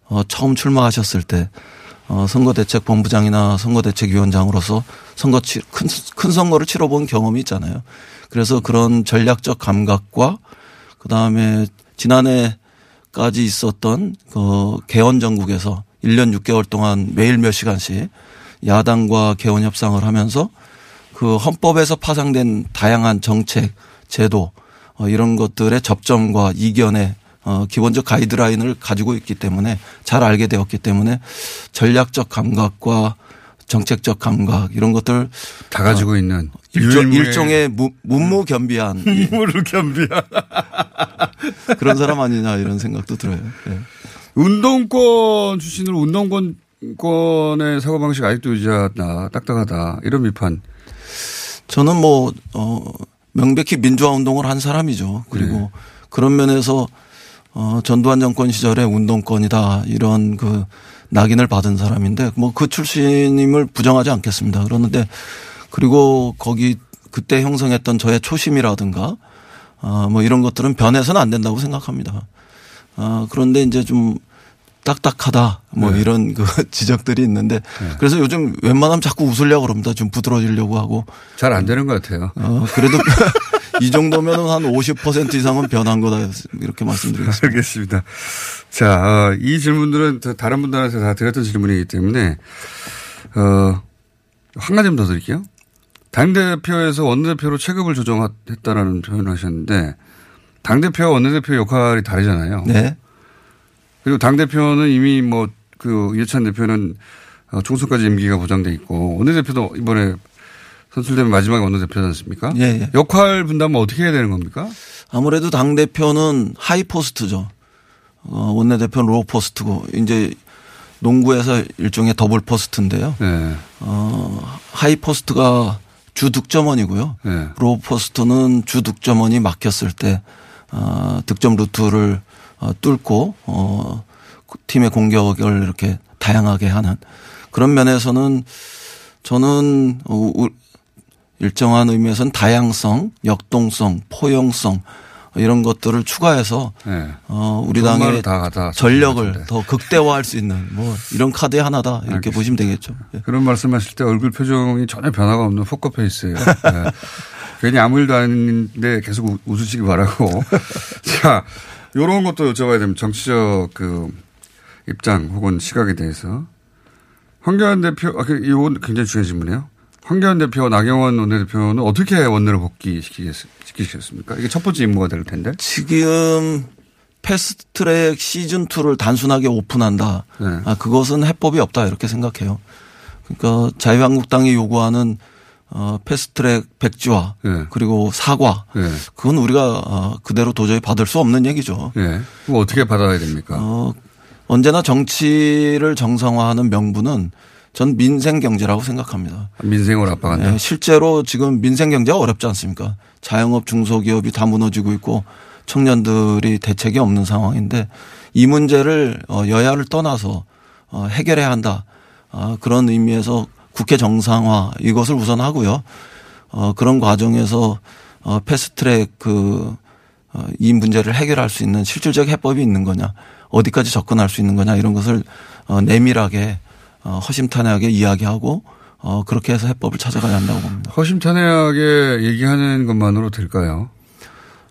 어, 처음 출마하셨을 때 어, 선거대책본부장이나 선거대책위원장으로서 선거 치, 큰, 큰 선거를 치러본 경험이 있잖아요. 그래서 그런 전략적 감각과 그 다음에 지난해까지 있었던 그 개헌 정국에서 1년 6개월 동안 매일 몇 시간씩 야당과 개헌 협상을 하면서 그 헌법에서 파생된 다양한 정책, 제도 어, 이런 것들의 접점과 이견의 어, 기본적 가이드라인을 가지고 있기 때문에 잘 알게 되었기 때문에 전략적 감각과 정책적 감각 이런 것들 다 가지고 있는 일종, 일종의 무, 문무겸비한 <laughs> 문무를 겸비한 <laughs> 그런 사람 아니냐 이런 생각도 들어요. 예. 운동권 출신으로 운동권 권의 사고 방식 아직도 유지하다, 딱딱하다, 이런 비판. 저는 뭐, 어, 명백히 민주화 운동을 한 사람이죠. 그리고 네. 그런 면에서 어, 전두환 정권 시절에 운동권이다 이런 그 낙인을 받은 사람인데 뭐 그 출신임을 부정하지 않겠습니다. 그러는데 그리고 거기 그때 형성했던 저의 초심이라든가 아, 뭐 이런 것들은 변해서는 안 된다고 생각합니다. 아, 그런데 이제 좀 딱딱하다 뭐 네. 이런 그 <laughs> 지적들이 있는데 그래서 요즘 웬만하면 자꾸 웃으려고 그럽니다. 좀 부드러지려고 하고 잘 안 되는 것 같아요. 어, 그래도 <laughs> 이 정도면은 한50% 이상은 변한 거다 이렇게 말씀드리겠습니다. 알겠습니다. 자, 어, 이 질문들은 저 다른 분들한테 다 드렸던 질문이기 때문에, 어, 한 가지만 더 드릴게요. 당대표에서 원내대표로 체급을 조정했다라는 표현을 하셨는데, 당대표와 원내대표 역할이 다르잖아요. 네. 그리고 당대표는 이미 뭐, 그, 이해찬 대표는 어, 총선까지 임기가 보장돼 있고, 원내대표도 이번에 선출되면 마지막 원내대표지 않습니까? 예, 예. 역할 분담은 어떻게 해야 되는 겁니까? 아무래도 당 대표는 high post죠. 어, 원내대표는 low post고 이제 농구에서 일종의 double post인데요. 네. 어, high post가 주 득점원이고요. 네. low post는 주 득점원이 막혔을 때 어, 득점 루트를 어, 뚫고 어, 팀의 공격을 이렇게 다양하게 하는 그런 면에서는 저는 일정한 의미에서는 다양성, 역동성, 포용성 이런 것들을 추가해서 네. 어, 우리 당의 다 갖다 전력을 더 극대화할 수 있는 뭐 이런 카드의 하나다 이렇게 보시면 되겠죠. 예. 그런 말씀하실 때 얼굴 표정이 전혀 변화가 없는 포커페이스예요. 네. 괜히 아무 일도 아닌데 계속 우- 웃으시기 바라고. <laughs> 자, 요런 것도 여쭤봐야 됩니다. 정치적 그 입장 혹은 시각에 대해서. 황교안 대표, 아, 그, 이건 굉장히 중요한 질문이에요. 황교안 대표와 나경원 원내대표는 어떻게 원내를 복귀시키겠습니까? 이게 첫 번째 임무가 될 텐데. 지금 패스트트랙 시즌 2를 단순하게 오픈한다. 네. 아, 그것은 해법이 없다 이렇게 생각해요. 그러니까 자유한국당이 요구하는 어, 패스트트랙 백지화 네. 그리고 사과 네. 그건 우리가 어, 그대로 도저히 받을 수 없는 얘기죠. 예. 어떻게 받아야 됩니까? 어, 언제나 정치를 정상화하는 명분은 전 민생 경제라고 생각합니다. 민생을 압박한다. 네, 실제로 지금 민생 경제가 어렵지 않습니까? 자영업 중소기업이 다 무너지고 있고 청년들이 대책이 없는 상황인데 이 문제를 어, 여야를 떠나서 어, 해결해야 한다. 아, 그런 의미에서 국회 정상화 이것을 우선 하고요. 어, 그런 과정에서 어, 패스트트랙 그, 어, 이 문제를 해결할 수 있는 실질적 해법이 있는 거냐, 어디까지 접근할 수 있는 거냐 이런 것을 어, 내밀하게 어, 허심탄회하게 이야기하고 어, 그렇게 해서 해법을 찾아가야 한다고 봅니다. 허심탄회하게 얘기하는 것만으로 될까요?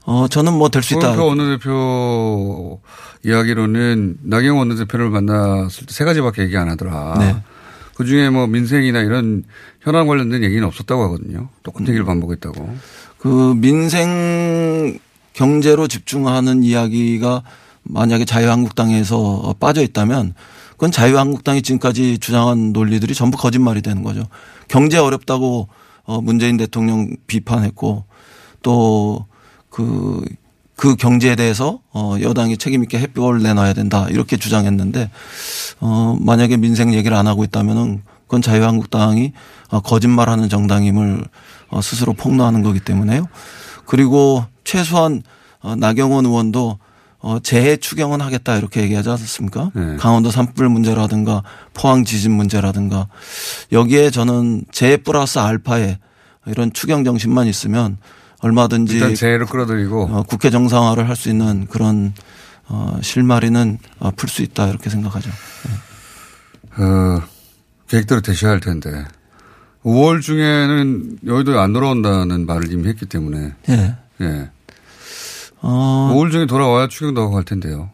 어, 저는 뭐 될 수 있다. 홍영표 원내대표 이야기로는 나경원 원내대표를 만났을 때 세 가지밖에 얘기 안 하더라. 네. 그 중에 뭐 민생이나 이런 현안 관련된 얘기는 없었다고 하거든요. 똑같은 얘기를 반복했다고. 그 민생 경제로 집중하는 이야기가 만약에 자유한국당에서 빠져 있다면 그건 자유한국당이 지금까지 주장한 논리들이 전부 거짓말이 되는 거죠. 경제 어렵다고 어 문재인 대통령 비판했고 또그 그 경제에 대해서 어 여당이 책임 있게 해법을 내놔야 된다 이렇게 주장했는데 어 만약에 민생 얘기를 안 하고 있다면은 그건 자유한국당이 어, 거짓말하는 정당임을 어 스스로 폭로하는 거기 때문에요. 그리고 최소한 어 나경원 의원도 어 재해 추경은 하겠다 이렇게 얘기하지 않았습니까? 강원도 산불 문제라든가 포항 지진 문제라든가 여기에 저는 재해 플러스 알파에 이런 추경 정신만 있으면 얼마든지 일단 재해를 끌어들이고 어, 국회 정상화를 할 수 있는 그런 어, 실마리는 어, 풀 수 있다 이렇게 생각하죠. 어, 계획대로 되셔야 할 텐데 5월 중에는 여의도에 안 돌아온다는 말을 이미 했기 때문에 예. 예. 어, 5월 중에 돌아와야 추경도 하고 갈 텐데요.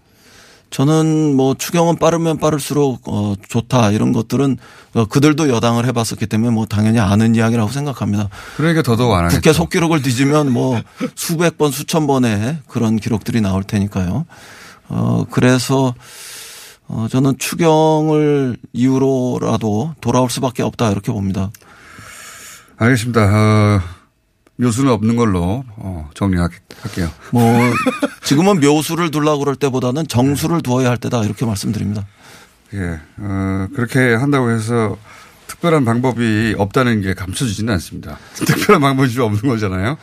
저는 뭐 추경은 빠르면 빠를수록 어 좋다 이런 것들은 어 그들도 여당을 해봤었기 때문에 뭐 당연히 아는 이야기라고 생각합니다. 그러니까 더더욱 안 하겠죠. 국회 속기록을 뒤지면 뭐 수백 번 수천 번의 그런 기록들이 나올 테니까요. 어 그래서 어 저는 추경을 이유로라도 돌아올 수밖에 없다 이렇게 봅니다. 알겠습니다. 어, 묘수는 없는 걸로 어, 정리할게요. 뭐 <laughs> 지금은 묘수를 둘라고 그럴 때보다는 정수를 두어야 할 때다 이렇게 말씀드립니다. 예, 어, 그렇게 한다고 해서 특별한 방법이 없다는 게 감춰지지는 않습니다. <laughs> 특별한 방법이 좀 없는 거잖아요.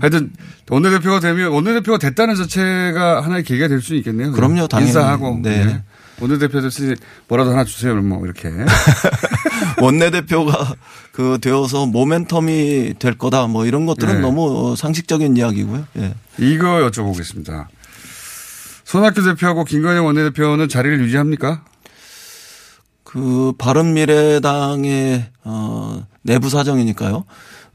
하여튼 원내대표가 되면 원내대표가 됐다는 자체가 하나의 계기가 될 수 있겠네요. 그럼요, 당연히. 인사하고 네. 네. 원내대표 됐으니 뭐라도 하나 주세요. 뭐 이렇게. <laughs> 원내대표가 그 되어서 모멘텀이 될 거다 뭐 이런 것들은 네. 너무 상식적인 이야기고요. 예. 이거 여쭤보겠습니다. 손학규 대표하고 김건영 원내대표는 자리를 유지합니까? 그 바른미래당의 어 내부 사정이니까요.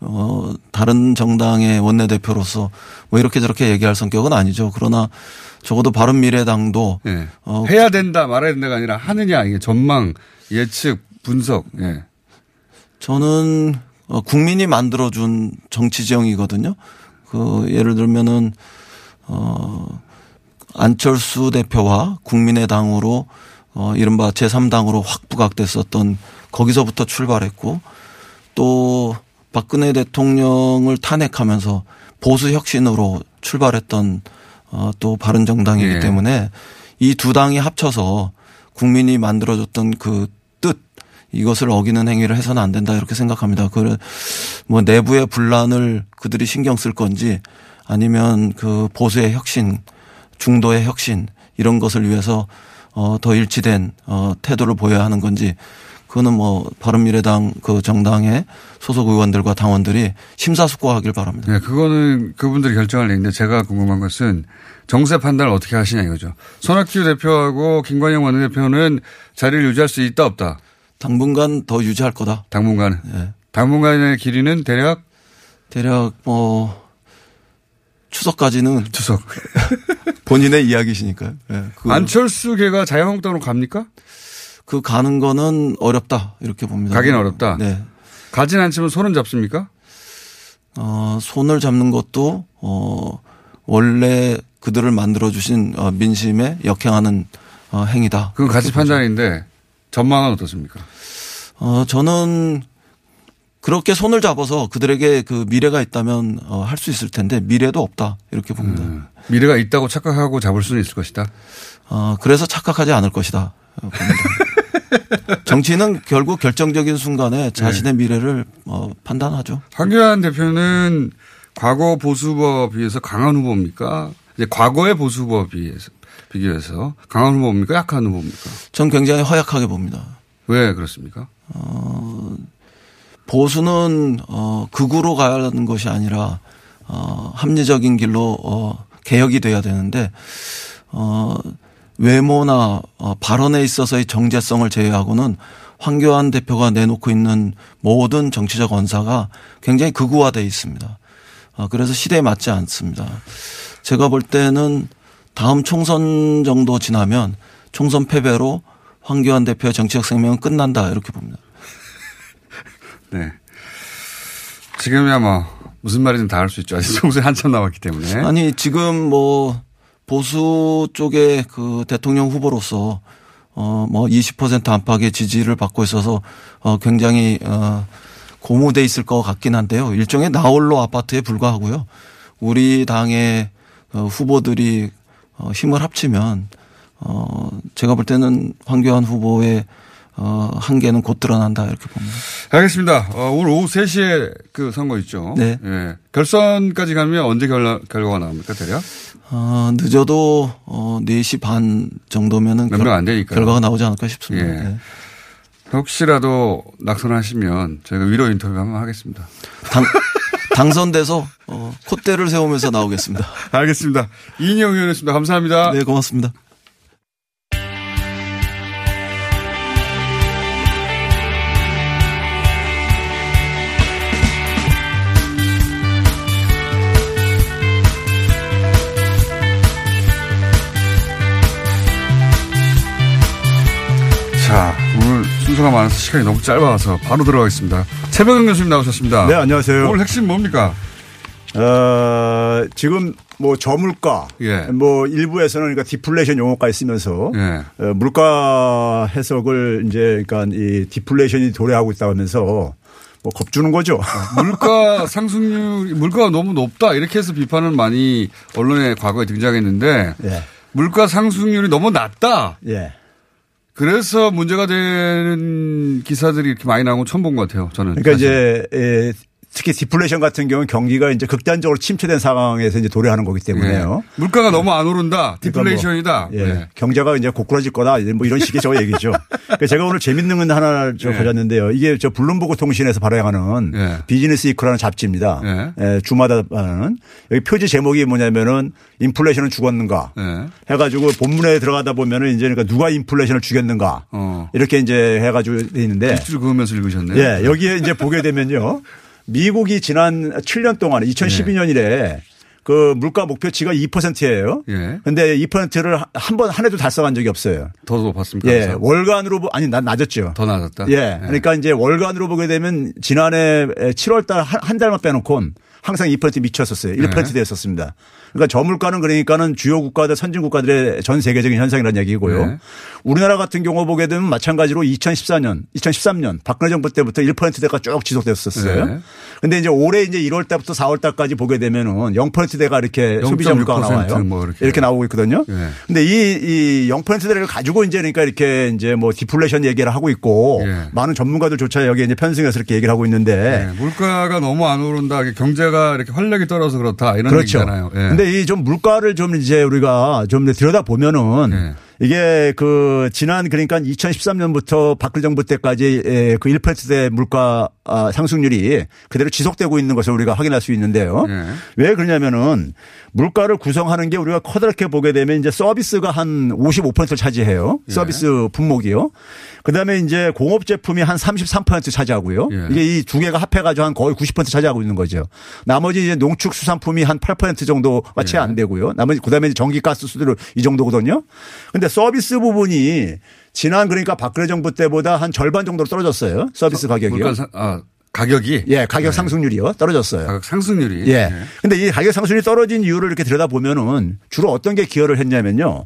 어 다른 정당의 원내대표로서 뭐 이렇게 저렇게 얘기할 성격은 아니죠. 그러나 적어도 바른 미래당도 예. 어 해야 된다 말아야 된다가 아니라 하느냐 이게 전망 예측 분석. 예. 저는 어, 국민이 만들어준 정치 지형이거든요. 그 예를 들면은 어 안철수 대표와 국민의당으로 어 이른바 제3당으로 확 부각됐었던 거기서부터 출발했고 또 박근혜 대통령을 탄핵하면서 보수 혁신으로 출발했던 어 또 바른 정당이기 예. 때문에 이 두 당이 합쳐서 국민이 만들어줬던 그 뜻 이것을 어기는 행위를 해서는 안 된다 이렇게 생각합니다. 그뭐 내부의 분란을 그들이 신경 쓸 건지 아니면 그 보수의 혁신, 중도의 혁신 이런 것을 위해서 어 더 일치된 어 태도를 보여야 하는 건지 그거는 뭐 바른미래당 그 정당의 소속 의원들과 당원들이 심사숙고하길 바랍니다. 네, 그거는 그분들이 결정할 일인데 제가 궁금한 것은 정세 판단을 어떻게 하시냐 이거죠. 손학규 대표하고 김관영 원내대표는 자리를 유지할 수 있다 없다. 당분간 더 유지할 거다. 당분간. 네. 당분간의 길이는 대략 대략 뭐 추석까지는 추석 <laughs> 본인의 이야기시니까요. 네, 그 안철수 걔가 자유한국당으로 갑니까? 그 가는 거는 어렵다 이렇게 봅니다. 가긴 어렵다. 네. 가진 않지만 손은 잡습니까? 어, 손을 잡는 것도 어, 원래 그들을 만들어 주신 어, 민심에 역행하는 어, 행위다. 그건 가치. 판단인데 전망은 어떻습니까? 어, 저는 그렇게 손을 잡아서 그들에게 그 미래가 있다면 어, 할 수 있을 텐데 미래도 없다 이렇게 봅니다. 음. 미래가 있다고 착각하고 잡을 수는 있을 것이다. 어, 그래서 착각하지 않을 것이다. <laughs> 어, 봅니다. 정치는 결국 결정적인 순간에 자신의 네. 미래를 어, 판단하죠. 황교안 대표는 과거 보수법에 비해서 강한 후보입니까? 이제 과거의 보수법에 비해서 비교해서 강한 후보입니까? 약한 후보입니까? 전 굉장히 허약하게 봅니다. 왜 그렇습니까? 어, 보수는 어, 극우로 가는 것이 아니라 어, 합리적인 길로 어, 개혁이 돼야 되는데 어, 외모나 어, 발언에 있어서의 정제성을 제외하고는 황교안 대표가 내놓고 있는 모든 정치적 언사가 굉장히 극우화돼 있습니다. 어, 그래서 시대에 맞지 않습니다. 제가 볼 때는 다음 총선 정도 지나면 총선 패배로 황교안 대표의 정치적 생명은 끝난다 이렇게 봅니다. <laughs> 네. 지금이야 뭐 무슨 말이든 다 할 수 있죠. 아직 총선이 한참 남았기 때문에. 아니 지금 뭐 보수 쪽의 그 대통령 후보로서 어뭐 20% 안팎의 지지를 받고 있어서 어 굉장히 어 고무돼 있을 것 같긴 한데요. 일종의 나홀로 아파트에 불과하고요. 우리 당의 어 후보들이 어 힘을 합치면 어 제가 볼 때는 황교안 후보의 어 한계는 곧 드러난다 이렇게 봅니다. 알겠습니다. 어, 오늘 오후 3시에 그 선거 있죠. 네. 예. 결선까지 가면 언제 결, 결과가 나옵니까, 대략? 어, 늦어도 어 4시 반 정도면은 몇 명 안 되니까요. 결과가 나오지 않을까 싶습니다. 예. 네. 혹시라도 낙선하시면 저희가 위로 인터뷰 한번 하겠습니다. 당, 당선돼서 어, 콧대를 세우면서 나오겠습니다. <laughs> 알겠습니다. 이인영 의원이었습니다. 감사합니다. 네, 고맙습니다. 자, 오늘 순서가 많아서 시간이 너무 짧아서 바로 들어가겠습니다. 최병현 교수님 나오셨습니다. 네, 안녕하세요. 오늘 핵심 뭡니까? 어, 지금 뭐 저물가, 예. 뭐 일부에서는 그러니까 디플레이션 용어까지 쓰면서 예. 어, 물가 해석을 이제 그러니까 이 디플레이션이 도래하고 있다고 하면서 뭐 겁주는 거죠. <laughs> 물가 상승률, 물가가 너무 높다 이렇게 해서 비판은 많이 언론에 과거에 등장했는데 예. 물가 상승률이 너무 낮다. 예. 그래서 문제가 되는 기사들이 이렇게 많이 나온 건 처음 본 것 같아요. 저는. 그러니까 사실. 이제 에, 특히 디플레이션 같은 경우는 경기가 이제 극단적으로 침체된 상황에서 이제 도래하는 거기 때문에요. 예. 물가가 너무 안 오른다. 디플레이션이다. 그러니까 뭐, 예. 예. 경제가 이제 고꾸라질 거다. 뭐 이런 식의 저 얘기죠. 그러니까 제가 오늘 재밌는 건 하나 저 예. 가졌는데요. 이게 저 블룸버그 통신에서 발행하는 예. Businessweek라는 잡지입니다. 예, 주마다 하는 여기 표지 제목이 뭐냐면은 인플레이션은 죽었는가 예. 해가지고 본문에 들어가다 보면은 이제 그러니까 누가 인플레이션을 죽였는가 어. 이렇게 이제 해가지고 돼 있는데 입술 그으면서 읽으셨네요. 예, 여기에 이제 보게 되면요. 미국이 지난 7년 동안 2012년 이래 그 물가 목표치가 2%예요. 예. 근데 2%를 한 번 한 해도 달성한 적이 없어요. 더 높았습니까? 예, 그래서? 월간으로 보, 아니 난 낮았죠. 더 낮았다. 예. 그러니까 이제 월간으로 보게 되면 지난해 7월 달한 달만 빼놓고는 항상 2% 미쳤었어요. 1% 네. 됐었습니다. 그러니까 저물가는 그러니까는 주요 국가들 선진 국가들의 전 세계적인 현상이라는 얘기고요. 네. 우리나라 같은 경우 보게 되면 마찬가지로 2014년, 2013년 박근혜 정부 때부터 1%대가 쭉 지속됐었어요. 네. 근데 이제 올해 이제 1월 달부터 4월 달까지 보게 되면은 0%대가 이렇게 소비자 물가가 0.6% 나와요. 뭐 이렇게. 이렇게 나오고 있거든요. 예. 근데 이, 이 0%대를 가지고 이제 그러니까 이렇게 이제 뭐 디플레이션 얘기를 하고 있고 예. 많은 전문가들조차 여기에 이제 편승해서 이렇게 얘기를 하고 있는데 예, 물가가 너무 안 오른다. 경제가 이렇게 활력이 떨어서 그렇다. 이런 그렇죠. 얘기잖아요. 예. 근데 이 좀 물가를 좀 이제 우리가 좀 들여다 보면은 예. 이게 그 지난 그러니까 2013년부터 박근혜 정부 때까지 에, 그 1%대 물가 아, 상승률이 그대로 지속되고 있는 것을 우리가 확인할 수 있는데요. 예. 왜 그러냐면은 물가를 구성하는 게 우리가 커다랗게 보게 되면 이제 서비스가 한 55%를 차지해요. 예. 서비스 품목이요. 그다음에 이제 공업 제품이 한 33% 차지하고요. 예. 이게 이 두 개가 합해 가지고 한 거의 90% 차지하고 있는 거죠. 나머지 이제 농축 수산품이 한 8% 정도가 채 안 되고요. 나머지 그다음에 이제 전기 가스 수수료 이 정도거든요. 근데 서비스 부분이 지난 그러니까 박근혜 정부 때보다 한 절반 정도로 떨어졌어요. 서비스 가격이요. 물가 상- 아, 가격이 예, 가격 상승률이요. 떨어졌어요. 가격 상승률이 예. 근데 이 가격 상승률이 떨어진 이유를 이렇게 들여다보면은 주로 어떤 게 기여를 했냐면요.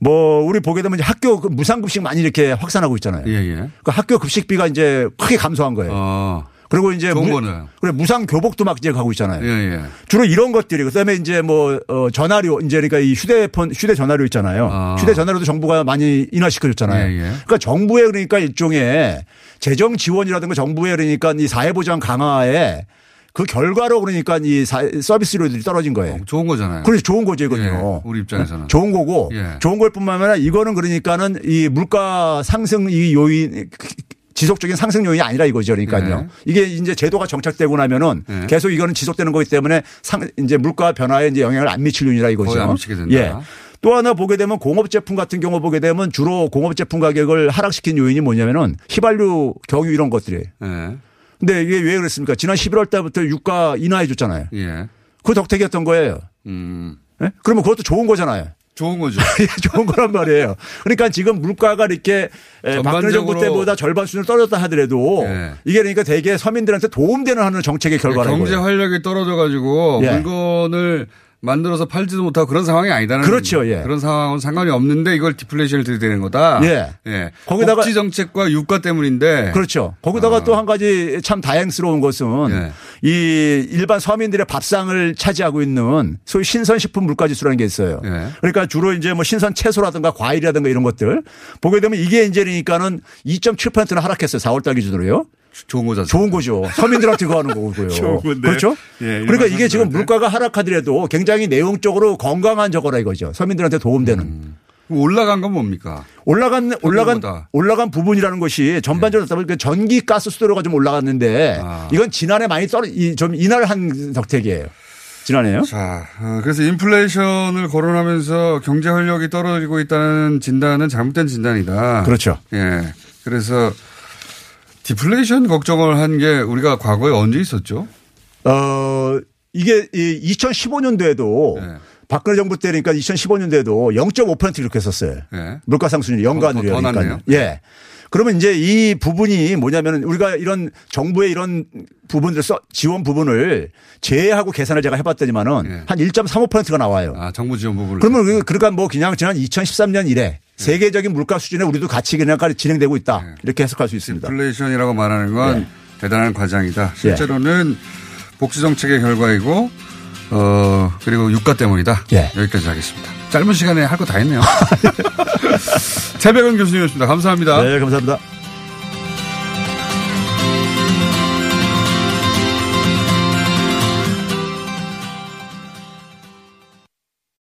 뭐 우리 보게 되면 이제 학교 그 무상급식 많이 이렇게 확산하고 있잖아요. 예, 예. 그 학교 급식비가 이제 크게 감소한 거예요. 어. 그리고 이제 좋은 무, 거네요. 그래 무상 교복도 막 이제 가고 있잖아요. 예, 예. 주로 이런 것들이 그다음에 이제 뭐 어, 전화료 이제 그러니까 이 휴대폰 휴대 전화료 있잖아요. 아. 휴대 전화료도 정부가 많이 인하시켜줬잖아요. 예, 예. 그러니까 정부의 그러니까 일종의 재정 지원이라든가 정부의 그러니까 이 사회보장 강화에 그 결과로 그러니까 이 사- 서비스료들이 떨어진 거예요. 좋은 거잖아요. 그래서 좋은 거죠 이거는요. 예, 우리 입장에서는. 좋은 거고 예. 좋은 걸 뿐만 아니라 이거는 그러니까는 이 물가 상승 이 요인 지속적인 상승 요인이 아니라 이거죠. 그러니까요. 예. 이게 이제 제도가 정착되고 나면은 예. 계속 이거는 지속되는 거기 때문에 상 이제 물가 변화에 이제 영향을 안 미칠 요인이라 이거죠. 거의 안 미치게 된다. 예. 또 하나 보게 되면 공업 제품 같은 경우 보게 되면 주로 공업 제품 가격을 하락시킨 요인이 뭐냐면은 휘발유, 경유 이런 것들이에요. 예. 근데 이게 왜 그랬습니까? 지난 11월 달부터 유가 인하해 줬잖아요. 예. 그 덕택이었던 거예요. 음. 예? 그러면 그것도 좋은 거잖아요. 좋은 거죠. <laughs> 좋은 거란 말이에요. 그러니까 지금 물가가 이렇게 에, 박근혜 정부 때보다 절반 수준으로 떨어졌다 하더라도 예. 이게 그러니까 대개 서민들한테 도움되는 하는 정책의 결과라는 경제 거예요. 활력이 떨어져 가지고 예. 물건을 만들어서 팔지도 못하고 그런 상황이 아니다는 그렇죠, 예. 그런 상황은 상관이 없는데 이걸 디플레이션을 들이대는 거다. 예. 예. 거기다가- 복지 정책과 유가 때문인데 그렇죠. 거기다가 아. 또한 가지 참 다행스러운 것은 예. 이 일반 서민들의 밥상을 차지하고 있는 소위 신선식품 물가 지수라는 게 있어요. 예. 그러니까 주로 이제 뭐 신선 채소라든가 과일이라든가 이런 것들 보게 되면 이게 이제 그러니까는 2.7%는 하락했어요. 4월 달 기준으로요. 좋은 거죠. 좋은 거죠. 서민들한테 그거 하는 거고요. <laughs> 그렇죠? 예, 그러니까 이게 지금. 물가가 하락하더라도 굉장히 내용적으로 건강한 저거라 이거죠. 서민들한테 도움되는. 음. 올라간 건 뭡니까? 올라간 올라간 평균보다. 올라간 부분이라는 것이 전반적으로 다 보니까 전기 가스 수도료가 좀 올라갔는데 아. 이건 지난해 많이 떨어 이- 좀 인하를 한 덕택이에요. 지난해요. 자, 어, 그래서 인플레이션을 거론하면서 경제 활력이 떨어지고 있다는 진단은 잘못된 진단이다. 그렇죠. 예. 그래서 디플레이션 걱정을 한 게 우리가 과거에 언제 있었죠? 어 이게 이 2015년도에도 네. 박근혜 정부 때니까 2015년도에도 0.5% 이렇게 했었어요. 예. 물가 상승률 연간으로. 더. 그러니까. 예. 그러면 이제 이 부분이 뭐냐면 우리가 이런 정부의 이런 부분들 써 지원 부분을 제외하고 계산을 제가 해봤더니만은 한 1.35%가 나와요. 예. 아, 정부 지원 부분을. 그러면 그- 그러니까 뭐 그냥 지난 2013년 이래 예. 세계적인 물가 수준에 우리도 같이 그냥 진행되고 있다. 이렇게 해석할 수 있습니다. 인플레이션이라고 말하는 건 예. 대단한 과장이다. 실제로는 복지 정책의 결과이고 어 그리고 유가 때문이다. 예. 여기까지 하겠습니다. 짧은 시간에 할 거 다 했네요. <laughs> 최백은 교수님이었습니다. 감사합니다. 네, 감사합니다.